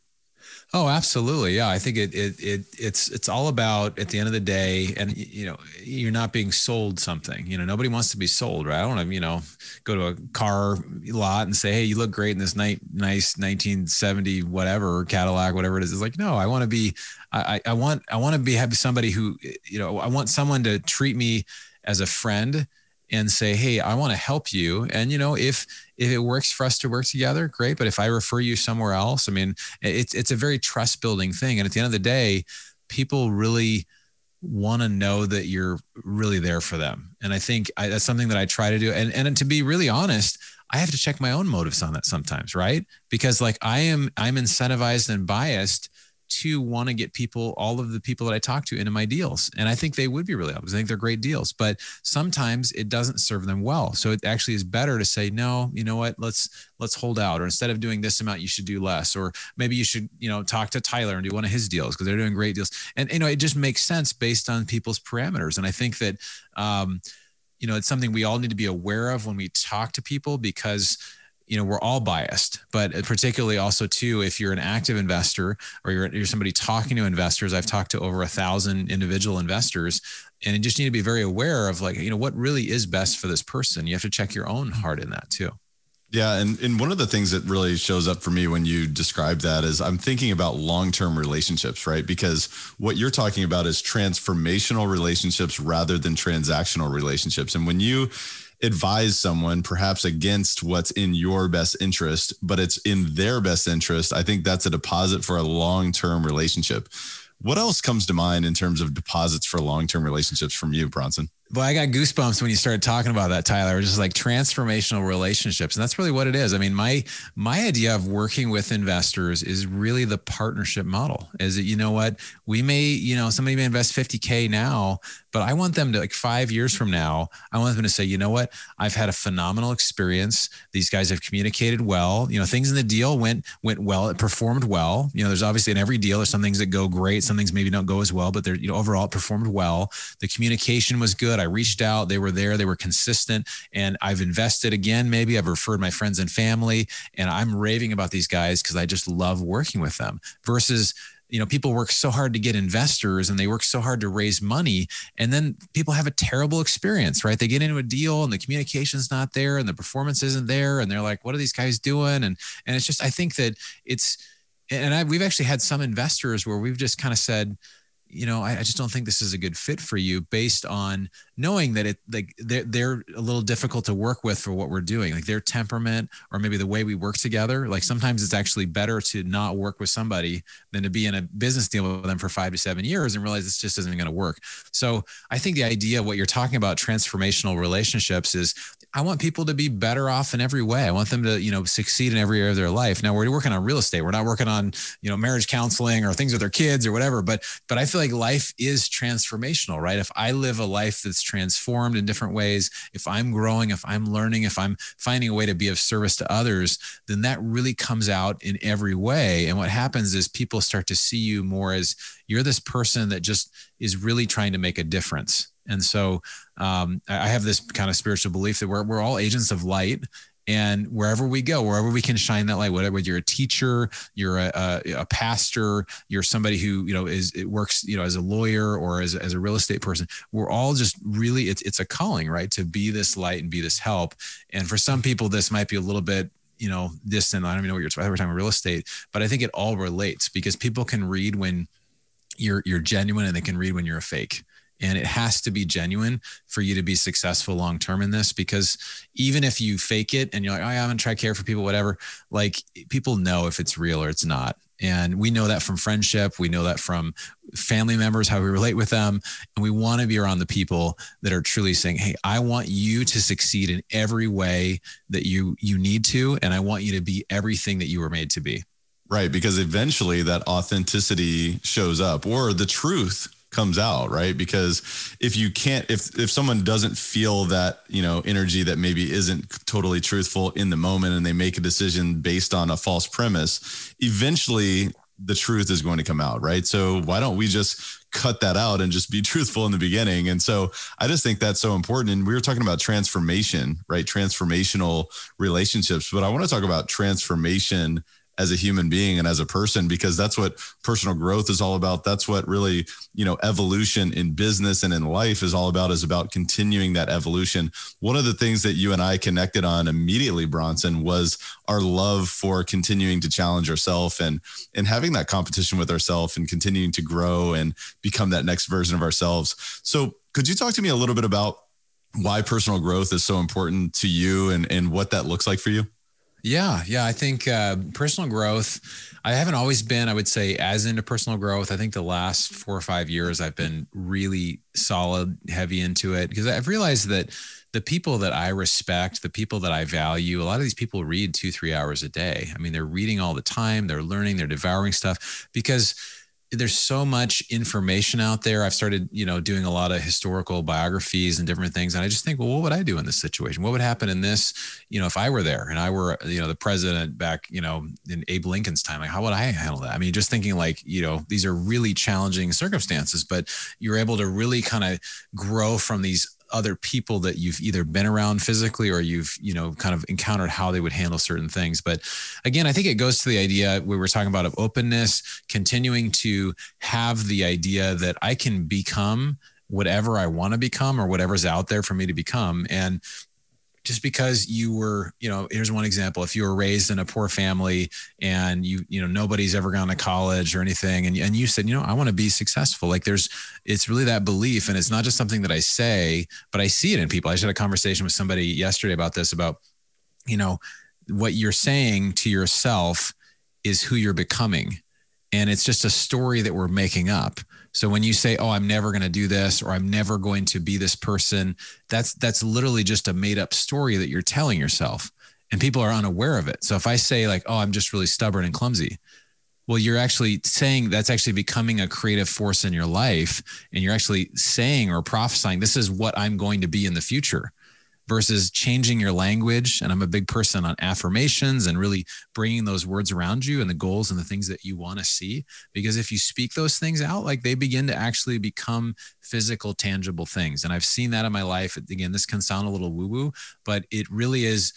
Oh, absolutely. Yeah. I think it, it, it, it's, it's all about at the end of the day, and you know, you're not being sold something, you know, nobody wants to be sold, right? I don't want to, you know, go to a car lot and say, Hey, you look great in this nice, nice 1970, whatever Cadillac, whatever it is. It's like, no, I want to be, I, I want, I want to be, have somebody who, you know, I want someone to treat me as a friend and say, Hey, I want to help you. And, you know, if, if it works for us to work together, great. But if I refer you somewhere else, I mean, it's, it's a very trust building thing. And at the end of the day, people really want to know that you're really there for them. And I think I, that's something that I try to do. And, and to be really honest, I have to check my own motives on that sometimes, right? Because like I am, I'm incentivized and biased to want to get people, all of the people that I talk to into my deals. And I think they would be really helpful. I think they're great deals, but sometimes it doesn't serve them well. So it actually is better to say, no, you know what, let's, let's hold out. Or instead of doing this amount, you should do less. Or maybe you should, you know, talk to Tyler and do one of his deals because they're doing great deals. And, you know, it just makes sense based on people's parameters. And I think that, um, you know, it's something we all need to be aware of when we talk to people because you know we're all biased but uh, particularly also too if you're an active investor or you're, you're somebody talking to investors i've talked to over a thousand individual investors and you just need to be very aware of like you know what really is best for this person you have to check your own heart in that too yeah, and, and one of the things that really shows up for me when you describe that is I'm thinking about long-term relationships, right? Because what you're talking about is transformational relationships rather than transactional relationships. And when you advise someone perhaps against what's in your best interest, but it's in their best interest, I think that's a deposit for a long term relationship. What else comes to mind in terms of deposits for long term relationships from you, Bronson? Well, I got goosebumps when you started talking about that, Tyler. It was just like transformational relationships, and that's really what it is. I mean, my my idea of working with investors is really the partnership model. Is that you know what we may, you know, somebody may invest 50k now, but I want them to like five years from now, I want them to say, you know what, I've had a phenomenal experience. These guys have communicated well. You know, things in the deal went went well. It performed well. You know, there's obviously in every deal there's some things that go great, some things maybe don't go as well, but they're you know overall it performed well. The communication was good. I reached out, they were there, they were consistent, and I've invested again. Maybe I've referred my friends and family, and I'm raving about these guys because I just love working with them versus you know people work so hard to get investors and they work so hard to raise money and then people have a terrible experience right they get into a deal and the communication's not there and the performance isn't there and they're like what are these guys doing and and it's just i think that it's and I, we've actually had some investors where we've just kind of said you know, I, I, just don't think this is a good fit for you based on knowing that it like they're, they're a little difficult to work with for what we're doing, like their temperament or maybe the way we work together. Like sometimes it's actually better to not work with somebody than to be in a business deal with them for five to seven years and realize this just isn't going to work. So I think the idea of what you're talking about transformational relationships is I want people to be better off in every way. I want them to, you know, succeed in every area of their life. Now we're working on real estate. We're not working on, you know, marriage counseling or things with their kids or whatever. But but I feel like life is transformational, right? If I live a life that's transformed in different ways, if I'm growing, if I'm learning, if I'm finding a way to be of service to others, then that really comes out in every way. And what happens is people start to see you more as you're this person that just is really trying to make a difference and so um, I have this kind of spiritual belief that we're, we're all agents of light and wherever we go wherever we can shine that light whatever you're a teacher you're a, a, a, pastor you're somebody who you know is it works you know as a lawyer or as, as a real estate person we're all just really it's, it's a calling right? To be this light and be this help. And for some people this might be a little bit you know distant. I don't even know what you're time in real estate but i think it all relates because people can read when you're you're genuine and they can read when you're a fake and it has to be genuine for you to be successful long term in this because even if you fake it and you're like oh, i'm gonna try care for people whatever like people know if it's real or it's not. And we know that from friendship. We know that from family members how we relate with them. And we want to be around the people that are truly saying hey i want you to succeed in every way that you you need to and i want you to be everything that you were made to be. Right because eventually that authenticity shows up or the truth comes out right? Because if you can't if if someone doesn't feel that you know energy that maybe isn't totally truthful in the moment and they make a decision based on a false premise eventually the truth is going to come out right? So why don't we just cut that out and just be truthful in the beginning? And so i just think that's so important. And we were talking about transformation right? Transformational relationships but i want to talk about transformation as a human being and as a person because that's what personal growth is all about. That's what really you know evolution in business and in life is all about is about continuing that evolution. One of the things that you and i connected on immediately bronson was our love for continuing to challenge ourselves and and having that competition with ourselves and continuing to grow and become that next version of ourselves. So could you talk to me a little bit about why personal growth is so important to you and and what that looks like for you yeah, yeah. I think uh, personal growth. I haven't always been, I would say, as into personal growth. I think the last four or five years, I've been really solid, heavy into it because I've realized that the people that I respect, the people that I value, a lot of these people read two, three hours a day. I mean, they're reading all the time, they're learning, they're devouring stuff because there's so much information out there. I've started, you know, doing a lot of historical biographies and different things. And I just think, well, what would I do in this situation? What would happen in this, you know, if I were there and I were, you know, the president back, you know, in Abe Lincoln's time, like how would I handle that? I mean, just thinking like, you know, these are really challenging circumstances, but you're able to really kind of grow from these other people that you've either been around physically or you've you know kind of encountered how they would handle certain things. But again i think it goes to the idea we were talking about of openness continuing to have the idea that i can become whatever i want to become or whatever's out there for me to become. And just because you were, you know, here's one example. If you were raised in a poor family and you, you know, nobody's ever gone to college or anything, and, and you said, you know, I want to be successful. Like there's, it's really that belief. And it's not just something that I say, but I see it in people. I just had a conversation with somebody yesterday about this, about, you know, what you're saying to yourself is who you're becoming. And it's just a story that we're making up. So when you say, "Oh, I'm never going to do this," or "I'm never going to be this person," that's that's literally just a made up story that you're telling yourself, and people are unaware of it. So if I say like, "Oh, I'm just really stubborn and clumsy," well, you're actually saying that's actually becoming a creative force in your life, and you're actually saying or prophesying, "This is what I'm going to be in the future." Versus changing your language. And I'm a big person on affirmations and really bringing those words around you and the goals and the things that you want to see. Because if you speak those things out, like they begin to actually become physical, tangible things. And I've seen that in my life. Again, this can sound a little woo woo, but it really is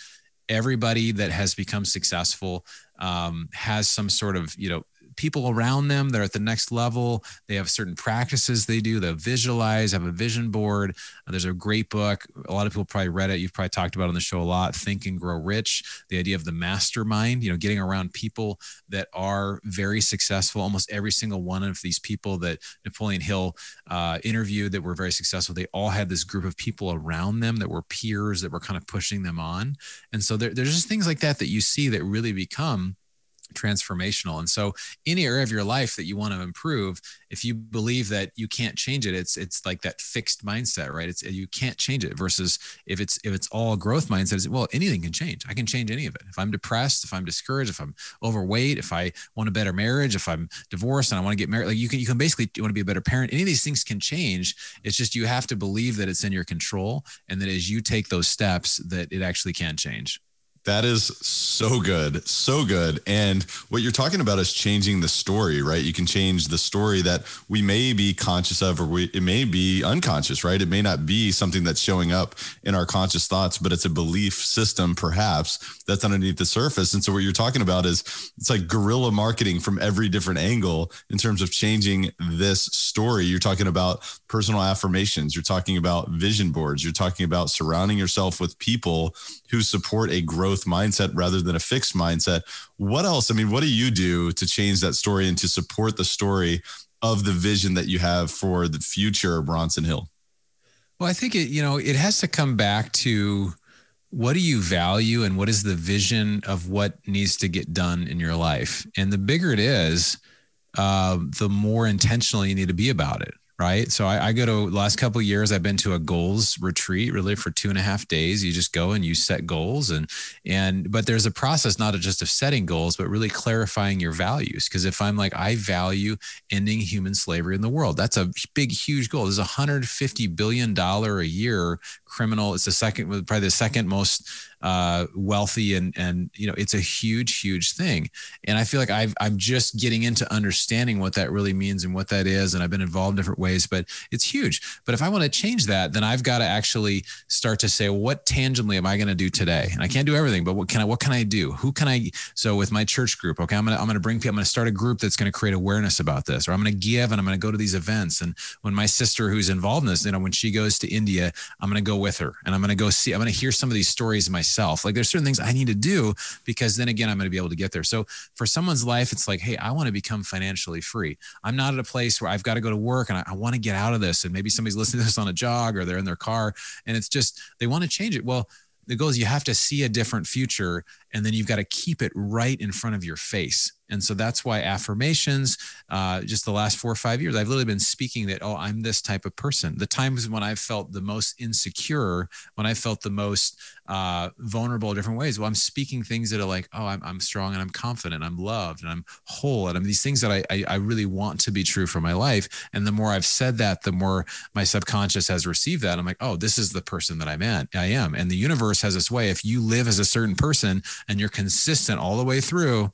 everybody that has become successful um, has some sort of you know people around them that are at the next level. They have certain practices they do. They visualize, have a vision board. There's a great book. A lot of people probably read it. You've probably talked about on the show a lot. Think and Grow Rich. The idea of the mastermind. You know, getting around people that are very successful. Almost every single one of these people that Napoleon Hill uh, interviewed that were very successful, they all had this group of people around them that were peers that were kind of pushing them on. And so there, there's just things like that that you see that really become transformational. And so any area of your life that you want to improve, if you believe that you can't change it, it's it's like that fixed mindset, right? It's you can't change it versus if it's if it's all growth mindset, well, anything can change. I can change any of it. If I'm depressed, if I'm discouraged, if I'm overweight, if I want a better marriage, if I'm divorced and I want to get married, like you can you can basically you want to be a better parent. Any of these things can change. It's just you have to believe that it's in your control and that as you take those steps that it actually can change. That is so good. So good. And what you're talking about is changing the story, right? You can change the story that we may be conscious of, or we, it may be unconscious, right? It may not be something that's showing up in our conscious thoughts, but it's a belief system, perhaps, that's underneath the surface. And so what you're talking about is it's like guerrilla marketing from every different angle in terms of changing this story. You're talking about personal affirmations, you're talking about vision boards, you're talking about surrounding yourself with people who support a growth mindset rather than a fixed mindset. What else? I mean, what do you do to change that story and to support the story of the vision that you have for the future of Bronson Hale? Well, I think it, you know, it has to come back to what do you value and what is the vision of what needs to get done in your life? And the bigger it is, uh, the more intentional you need to be about it right? So I, I go to last couple years. I've been to a goals retreat, really for two and a half days. You just go and you set goals, and and but there's a process not just of setting goals, but really clarifying your values. Because if I'm like I value ending human slavery in the world, that's a big, huge goal. There's a 150 billion dollar a year criminal. It's the second, probably the second most uh, wealthy and and you know it's a huge huge thing. And i feel like I've, i'm just getting into understanding what that really means and what that is and i've been involved in different ways but it's huge. But if i want to change that then i've got to actually start to say well, what tangibly am i going to do today? And i can't do everything but what can i what can i do? Who can i so with my church group okay i'm going to i'm going to bring people i'm going to start a group that's going to create awareness about this or i'm going to give and i'm going to go to these events. And when my sister who's involved in this you know when she goes to india i'm going to go with her and i'm going to go see i'm going to hear some of these stories myself myself. Like there's certain things I need to do because then again, I'm going to be able to get there. So for someone's life, it's like, hey, I want to become financially free. I'm not at a place where I've got to go to work and I, I want to get out of this. And maybe somebody's listening to this on a jog or they're in their car and it's just they want to change it. Well, the goal is you have to see a different future and then you've got to keep it right in front of your face and so that's why affirmations, uh, just the last four or five years, I've literally been speaking that, oh, I'm this type of person. The times when I've felt the most insecure, when I felt the most uh, vulnerable different ways, well, I'm speaking things that are like, oh, I'm, I'm strong and I'm confident, I'm loved and I'm whole. And I'm these things that I, I, I really want to be true for my life. And the more I've said that, the more my subconscious has received that. I'm like, oh, this is the person that I'm at. I am. And the universe has this way. If you live as a certain person and you're consistent all the way through,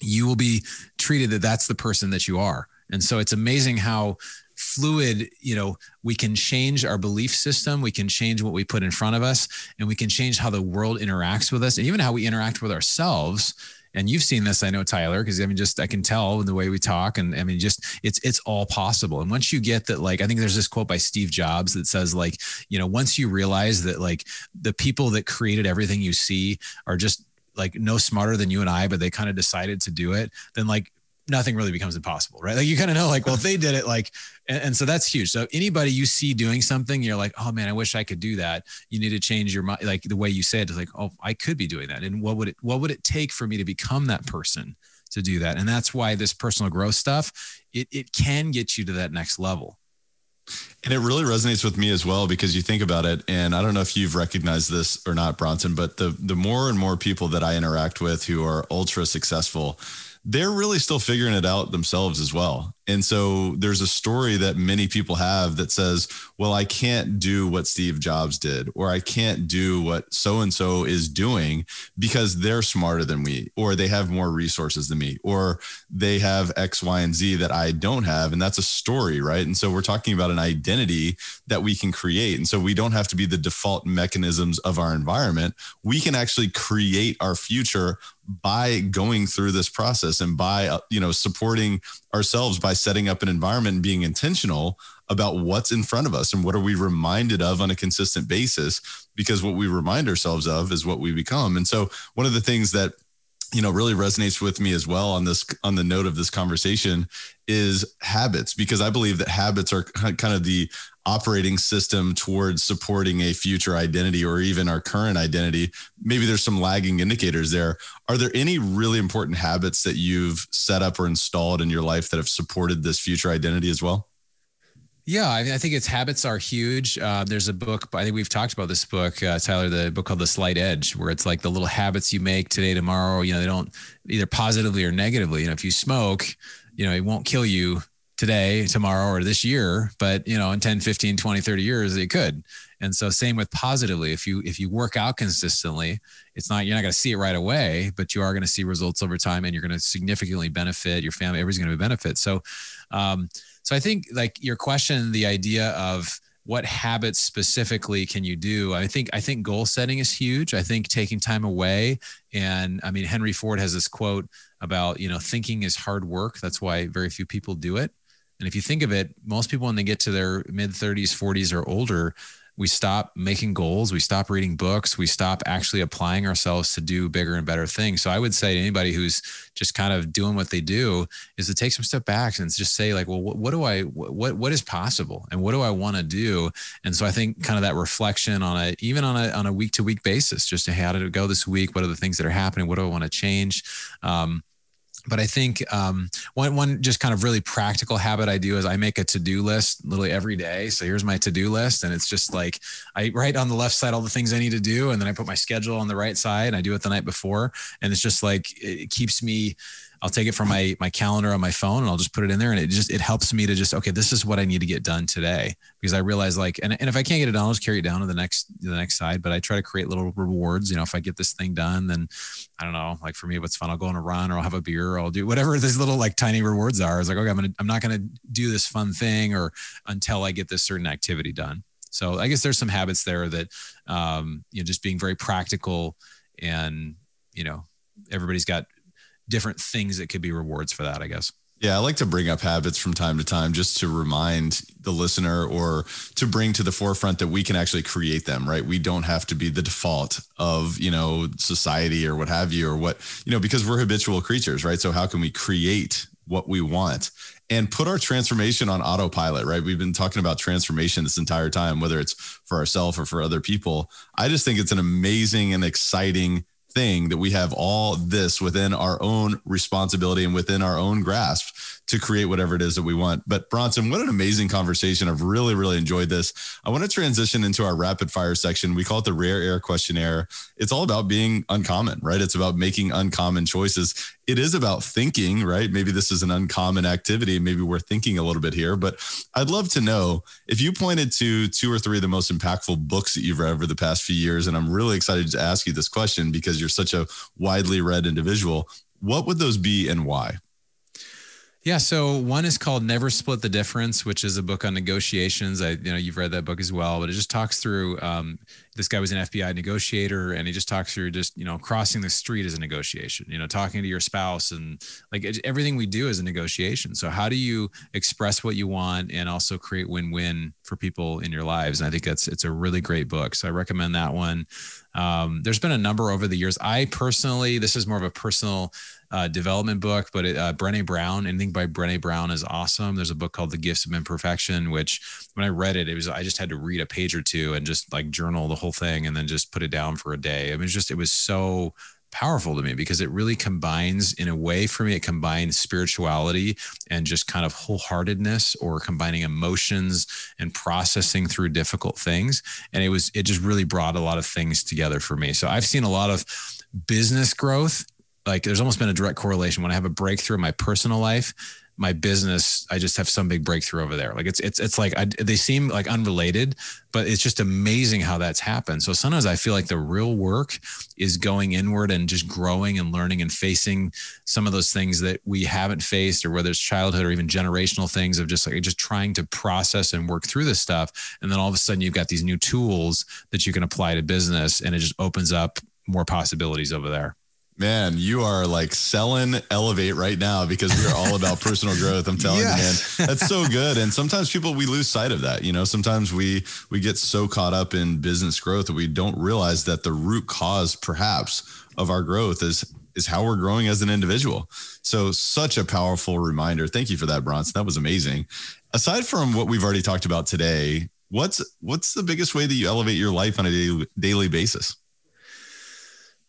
you will be treated that that's the person that you are. And so it's amazing how fluid, you know, we can change our belief system, we can change what we put in front of us, and we can change how the world interacts with us and even how we interact with ourselves. And you've seen this, I know, Tyler, because I mean, just I can tell in the way we talk, and I mean, just it's it's all possible. And once you get that, like I think there's this quote by Steve Jobs that says, like, you know, once you realize that, like, the people that created everything you see are just like no smarter than you and I, but they kind of decided to do it, then like nothing really becomes impossible, right? Like you kind of know, like, well, if they did it, like, and, and, so that's huge. So anybody you see doing something, you're like, oh man, I wish I could do that. You need to change your mind, like the way you say it is like, oh, I could be doing that. And what would it, what would it take for me to become that person to do that? And that's why this personal growth stuff, it, it can get you to that next level. And it really resonates with me as well because you think about it, and I don't know if you've recognized this or not, Bronson, but the the more and more people that I interact with who are ultra successful, they're really still figuring it out themselves as well. And so there's a story that many people have that says, well, I can't do what Steve Jobs did, or I can't do what so and so is doing because they're smarter than me, or they have more resources than me, or they have X, Y, and Z that I don't have. And that's a story, right? And so we're talking about an identity that we can create. And so we don't have to be the default mechanisms of our environment. We can actually create our future by going through this process and by uh, you know supporting ourselves by setting up an environment and being intentional about what's in front of us and what are we reminded of on a consistent basis because what we remind ourselves of is what we become. And so one of the things that you know really resonates with me as well on this on the note of this conversation is habits because i believe that habits are kind of the operating system towards supporting a future identity or even our current identity. Maybe there's some lagging indicators there. Are there any really important habits that you've set up or installed in your life that have supported this future identity as well yeah, I, mean, I think its habits are huge. Uh, there's a book, I think we've talked about this book, uh, Tyler, the book called The Slight Edge, where it's like the little habits you make today, tomorrow. You know, they don't either positively or negatively. You know, if you smoke, you know, it won't kill you today, tomorrow, or this year, but you know, in 10, 15, 20, 30 years, it could. And so same with positively. If you if you work out consistently, it's not you're not going to see it right away, but you are going to see results over time and you're going to significantly benefit your family, everybody's going to benefit. So um, so I think like your question, the idea of what habits specifically can you do? I think I think goal setting is huge. I think taking time away and I mean Henry Ford has this quote about, you know, thinking is hard work. That's why very few people do it. And if you think of it, most people when they get to their mid 30s, 40s or older, we stop making goals, we stop reading books, we stop actually applying ourselves to do bigger and better things. So I would say to anybody who's just kind of doing what they do is to take some step back and just say like, well, what, what do I, what, what is possible and what do I want to do? And so I think kind of that reflection on a, even on a, on a week to week basis, just to, how did it go this week? What are the things that are happening? What do I want to change? Um, but I think um, one one just kind of really practical habit I do is I make a to do list literally every day. So here's my to do list, and it's just like I write on the left side all the things I need to do, and then I put my schedule on the right side. And I do it the night before, and it's just like it keeps me I'll take it from my my calendar on my phone and I'll just put it in there and it just it helps me to just okay this is what I need to get done today. Because I realize like and, and if I can't get it done I'll just carry it down to the next the next side. But I try to create little rewards. You know if I get this thing done then I don't know like for me what's fun I'll go on a run or I'll have a beer or I'll do whatever these little like tiny rewards are. It's like okay I'm gonna I'm not gonna do this fun thing or until I get this certain activity done. So I guess there's some habits there that um, you know just being very practical and you know everybody's got different things that could be rewards for that, I guess. Yeah, I like to bring up habits from time to time just to remind the listener or to bring to the forefront that we can actually create them, right? We don't have to be the default of, you know, society or what have you, or what, you know, because we're habitual creatures, right? So, how can we create what we want and put our transformation on autopilot, right? We've been talking about transformation this entire time, whether it's for ourselves or for other people. I just think it's an amazing and exciting thing that we have all this within our own responsibility and within our own grasp to create whatever it is that we want. But Bronson, what an amazing conversation. I've really, really enjoyed this. I want to transition into our rapid fire section. We call it the rare air questionnaire. It's all about being uncommon, right? It's about making uncommon choices. It is about thinking, right? Maybe this is an uncommon activity. Maybe we're thinking a little bit here, but I'd love to know if you pointed to two or three of the most impactful books that you've read over the past few years. And I'm really excited to ask you this question because you're such a widely read individual. What would those be and why? Yeah, so one is called Never Split the Difference, which is a book on negotiations. I, you know, you've read that book as well, but it just talks through. Um, this guy was an FBI negotiator, and he just talks through just you know crossing the street as a negotiation. You know, talking to your spouse, and like everything we do is a negotiation. So how do you express what you want and also create win-win for people in your lives? And I think that's it's a really great book. So I recommend that one. Um, there's been a number over the years. I personally, this is more of a personal uh, development book, but it, uh, Brene Brown, anything by Brene Brown is awesome. There's a book called The Gifts of Imperfection, which when I read it, it was I just had to read a page or two and just like journal the whole thing and then just put it down for a day. It was just it was so powerful to me because it really combines in a way for me it combines spirituality and just kind of wholeheartedness or combining emotions and processing through difficult things and it was it just really brought a lot of things together for me so i've seen a lot of business growth like there's almost been a direct correlation. When I have a breakthrough in my personal life my business i just have some big breakthrough over there. Like it's it's it's like I, they seem like unrelated but it's just amazing how that's happened. So sometimes i feel like the real work is going inward and just growing and learning and facing some of those things that we haven't faced or whether it's childhood or even generational things of just like just trying to process and work through this stuff. And then all of a sudden you've got these new tools that you can apply to business and it just opens up more possibilities over there Man, you are like selling Elevate right now because we are all about personal growth. I'm telling yes. you, man, that's so good. And sometimes people we lose sight of that. You know, sometimes we we get so caught up in business growth that we don't realize that the root cause, perhaps, of our growth is is how we're growing as an individual. So, such a powerful reminder. Thank you for that, Bronson. That was amazing. Aside from what we've already talked about today, what's what's the biggest way that you elevate your life on a daily, daily basis?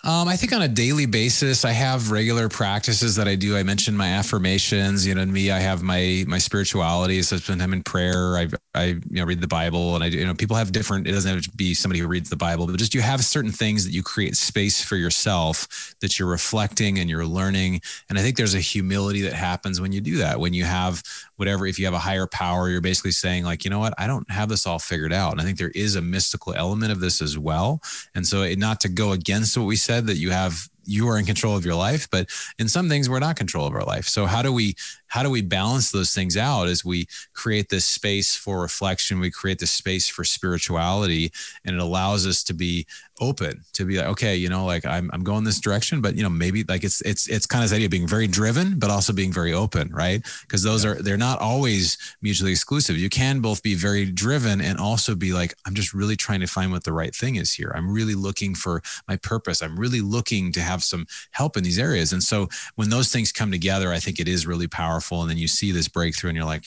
Um, I think on a daily basis, I have regular practices that I do. I mentioned my affirmations. You know, me, I have my my spirituality. So I spend time in prayer. I I you know read the Bible, and I you know people have different. It doesn't have to be somebody who reads the Bible, but just you have certain things that you create space for yourself that you're reflecting and you're learning. And I think there's a humility that happens when you do that. When you have whatever, if you have a higher power, you're basically saying like, you know what, I don't have this all figured out. And I think there is a mystical element of this as well. And so, it, not to go against what we said that you have you are in control of your life but in some things we're not control of our life so how do we how do we balance those things out as we create this space for reflection we create this space for spirituality and it allows us to be open to be like okay you know like i'm, I'm going this direction but you know maybe like it's it's it's kind of this idea of being very driven but also being very open right? Because those yeah. are they're not always mutually exclusive. You can both be very driven and also be like i'm just really trying to find what the right thing is here. I'm really looking for my purpose. I'm really looking to have some help in these areas. And so when those things come together i think it is really powerful and then you see this breakthrough and you're like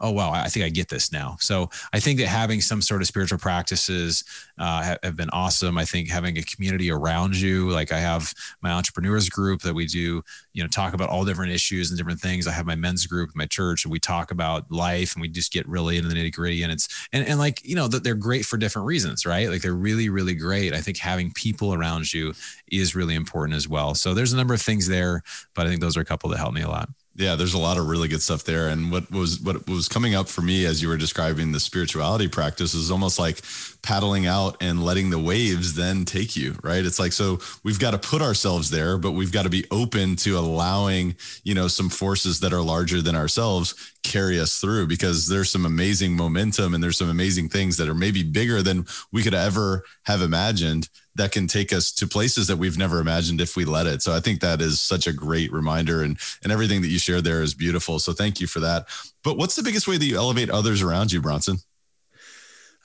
oh wow i think i get this now. So i think that having some sort of spiritual practices uh, have been awesome. I think having a community around you like i have my entrepreneurs group that we do you know talk about all different issues and different things. I have my men's group my church and we talk about life and we just get really into the nitty gritty and it's and, and like you know that they're great for different reasons right? Like they're really really great. I think having people around you is really important as well. So there's a number of things there but i think those are a couple that help me a lot yeah, there's a lot of really good stuff there. And what was what was coming up for me as you were describing the spirituality practice is almost like paddling out and letting the waves then take you, right? It's like so we've got to put ourselves there, but we've got to be open to allowing, you know, some forces that are larger than ourselves carry us through because there's some amazing momentum and there's some amazing things that are maybe bigger than we could ever have imagined that can take us to places that we've never imagined if we let it. So I think that is such a great reminder and and everything that you shared there is beautiful. So thank you for that. But what's the biggest way that you elevate others around you, Bronson?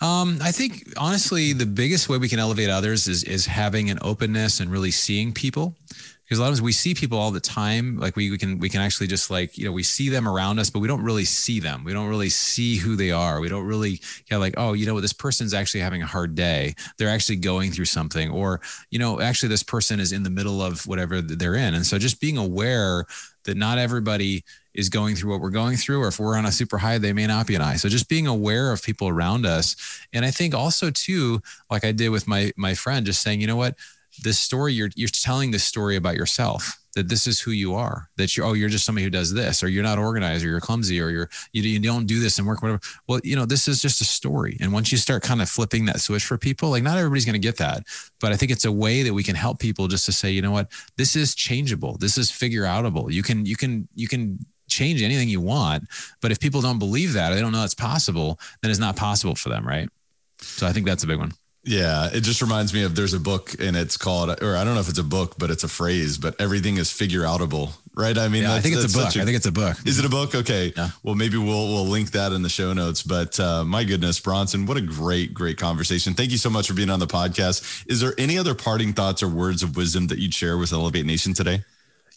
Um, I think honestly, the biggest way we can elevate others is is having an openness and really seeing people. Because a lot of times we see people all the time like we, we can we can actually just like you know we see them around us but we don't really see them. We don't really see who they are. We don't really get like oh you know what this person's actually having a hard day. They're actually going through something. Or you know actually this person is in the middle of whatever they're in. And so just being aware that not everybody is going through what we're going through or if we're on a super high they may not be an high so just being aware of people around us. And i think also too like i did with my my friend just saying you know what? This story you're you're telling this story about yourself that this is who you are that you oh you're just somebody who does this or you're not organized or you're clumsy or you're you, you don't do this and work whatever. Well you know this is just a story. And once you start kind of flipping that switch for people like not everybody's going to get that but i think it's a way that we can help people just to say you know what? This is changeable. This is figure outable. You can you can you can change anything you want but if people don't believe that or they don't know it's possible then it's not possible for them right so i think that's a big one yeah, it just reminds me of there's a book and it's called, or I don't know if it's a book, but it's a phrase, but everything is figure outable, right? I mean, yeah, I think it's a book. A, I think it's a book. Is it a book? Okay. Yeah. Well, maybe we'll we'll link that in the show notes. But uh, my goodness, Bronson, what a great great conversation. Thank you so much for being on the podcast. Is there any other parting thoughts or words of wisdom that you'd share with Elevate Nation today?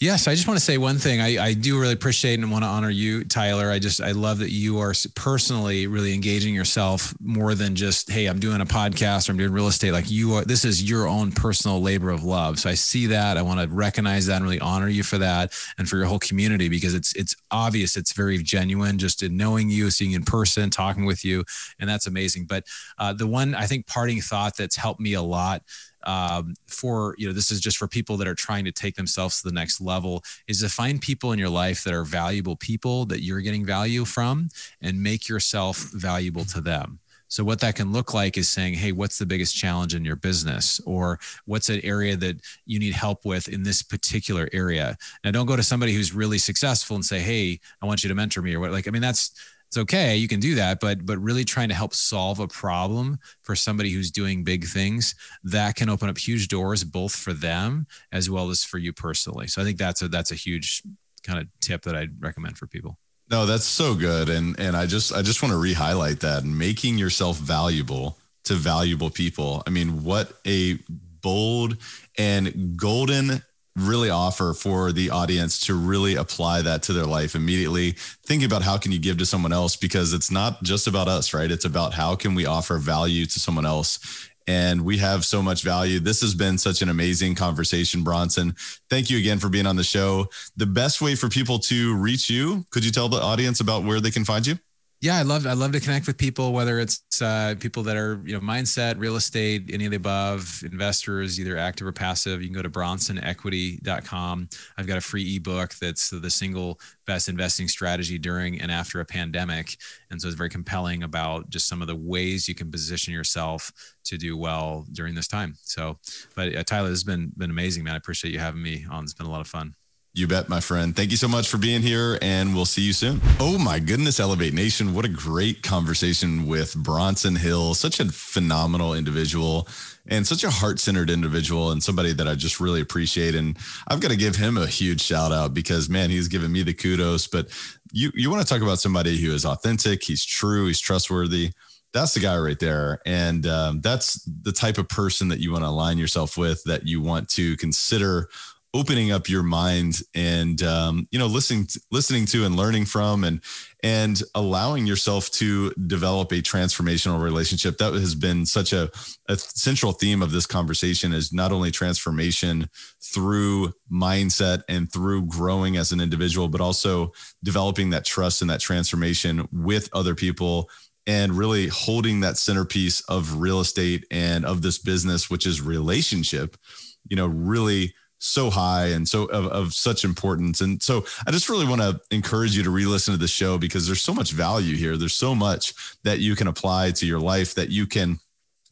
Yes, I just want to say one thing. I, I do really appreciate and want to honor you, Tyler. I just I love that you are personally really engaging yourself more than just hey, I'm doing a podcast or I'm doing real estate. Like you are, this is your own personal labor of love. So I see that. I want to recognize that and really honor you for that and for your whole community because it's it's obvious, it's very genuine. Just in knowing you, seeing you in person, talking with you, and that's amazing. But uh, the one I think parting thought that's helped me a lot um, for you know this is just for people that are trying to take themselves to the next level is to find people in your life that are valuable people that you're getting value from and make yourself valuable to them so what that can look like is saying, "Hey, what's the biggest challenge in your business or what's an area that you need help with in this particular area?" Now don't go to somebody who's really successful and say, "Hey, I want you to mentor me," or what like I mean that's it's okay you can do that but but really trying to help solve a problem for somebody who's doing big things that can open up huge doors both for them as well as for you personally so i think that's a that's a huge kind of tip that i'd recommend for people no, that's so good. And and I just I just want to re-highlight that making yourself valuable to valuable people. I mean, what a bold and golden really offer for the audience to really apply that to their life immediately thinking about how can you give to someone else because it's not just about us right it's about how can we offer value to someone else and we have so much value. This has been such an amazing conversation, Bronson. Thank you again for being on the show. The best way for people to reach you, could you tell the audience about where they can find you? Yeah, I love I love to connect with people, whether it's uh, people that are you know mindset, real estate, any of the above, investors, either active or passive. You can go to bronsonequity.com. I've got a free ebook that's the single best investing strategy during and after a pandemic, and so it's very compelling about just some of the ways you can position yourself to do well during this time. So, but uh, Tyler, this has been been amazing, man. I appreciate you having me on. It's been a lot of fun. You bet, my friend. Thank you so much for being here, and we'll see you soon. Oh my goodness, Elevate Nation. What a great conversation with Bronson Hale. Such a phenomenal individual and such a heart centered individual, and somebody that I just really appreciate. And I've got to give him a huge shout out because, man, he's given me the kudos. But you, you want to talk about somebody who is authentic, he's true, he's trustworthy that's the guy right there and um, that's the type of person that you want to align yourself with that you want to consider opening up your mind and um, you know listening to, listening to and learning from and and allowing yourself to develop a transformational relationship. That has been such a, a central theme of this conversation is not only transformation through mindset and through growing as an individual but also developing that trust and that transformation with other people and really holding that centerpiece of real estate and of this business which is relationship you know really so high and so of, of such importance. And so I just really want to encourage you to re-listen to the show because there's so much value here. There's so much that you can apply to your life that you can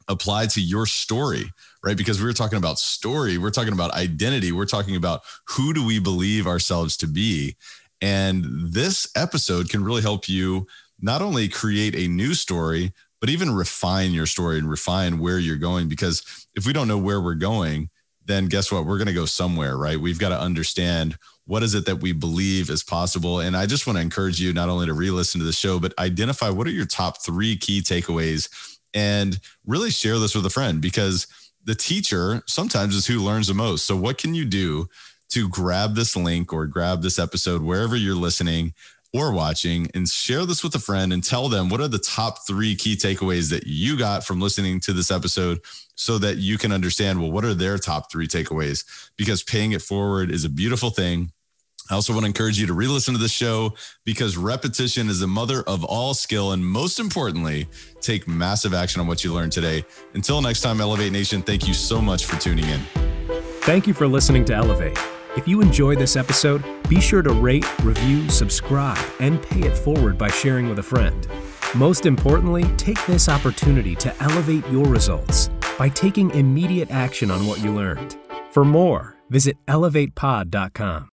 apply to your story, right? Because we were talking about story, we're talking about identity, we're talking about who do we believe ourselves to be. And this episode can really help you not only create a new story, but even refine your story and refine where you're going. Because if we don't know where we're going, then guess what? We're going to go somewhere, right? We've got to understand what is it that we believe is possible. And I just want to encourage you not only to re listen to the show, but identify what are your top three key takeaways and really share this with a friend because the teacher sometimes is who learns the most. So, what can you do to grab this link or grab this episode wherever you're listening or watching and share this with a friend and tell them what are the top three key takeaways that you got from listening to this episode so that you can understand well what are their top three takeaways because paying it forward is a beautiful thing I also want to encourage you to re listen to the show because repetition is the mother of all skill. And most importantly, take massive action on what you learned today. Until next time, Elevate Nation, thank you so much for tuning in. Thank you for listening to Elevate. If you enjoyed this episode, be sure to rate, review, subscribe, and pay it forward by sharing with a friend. Most importantly, take this opportunity to elevate your results by taking immediate action on what you learned. For more, visit elevatepod.com.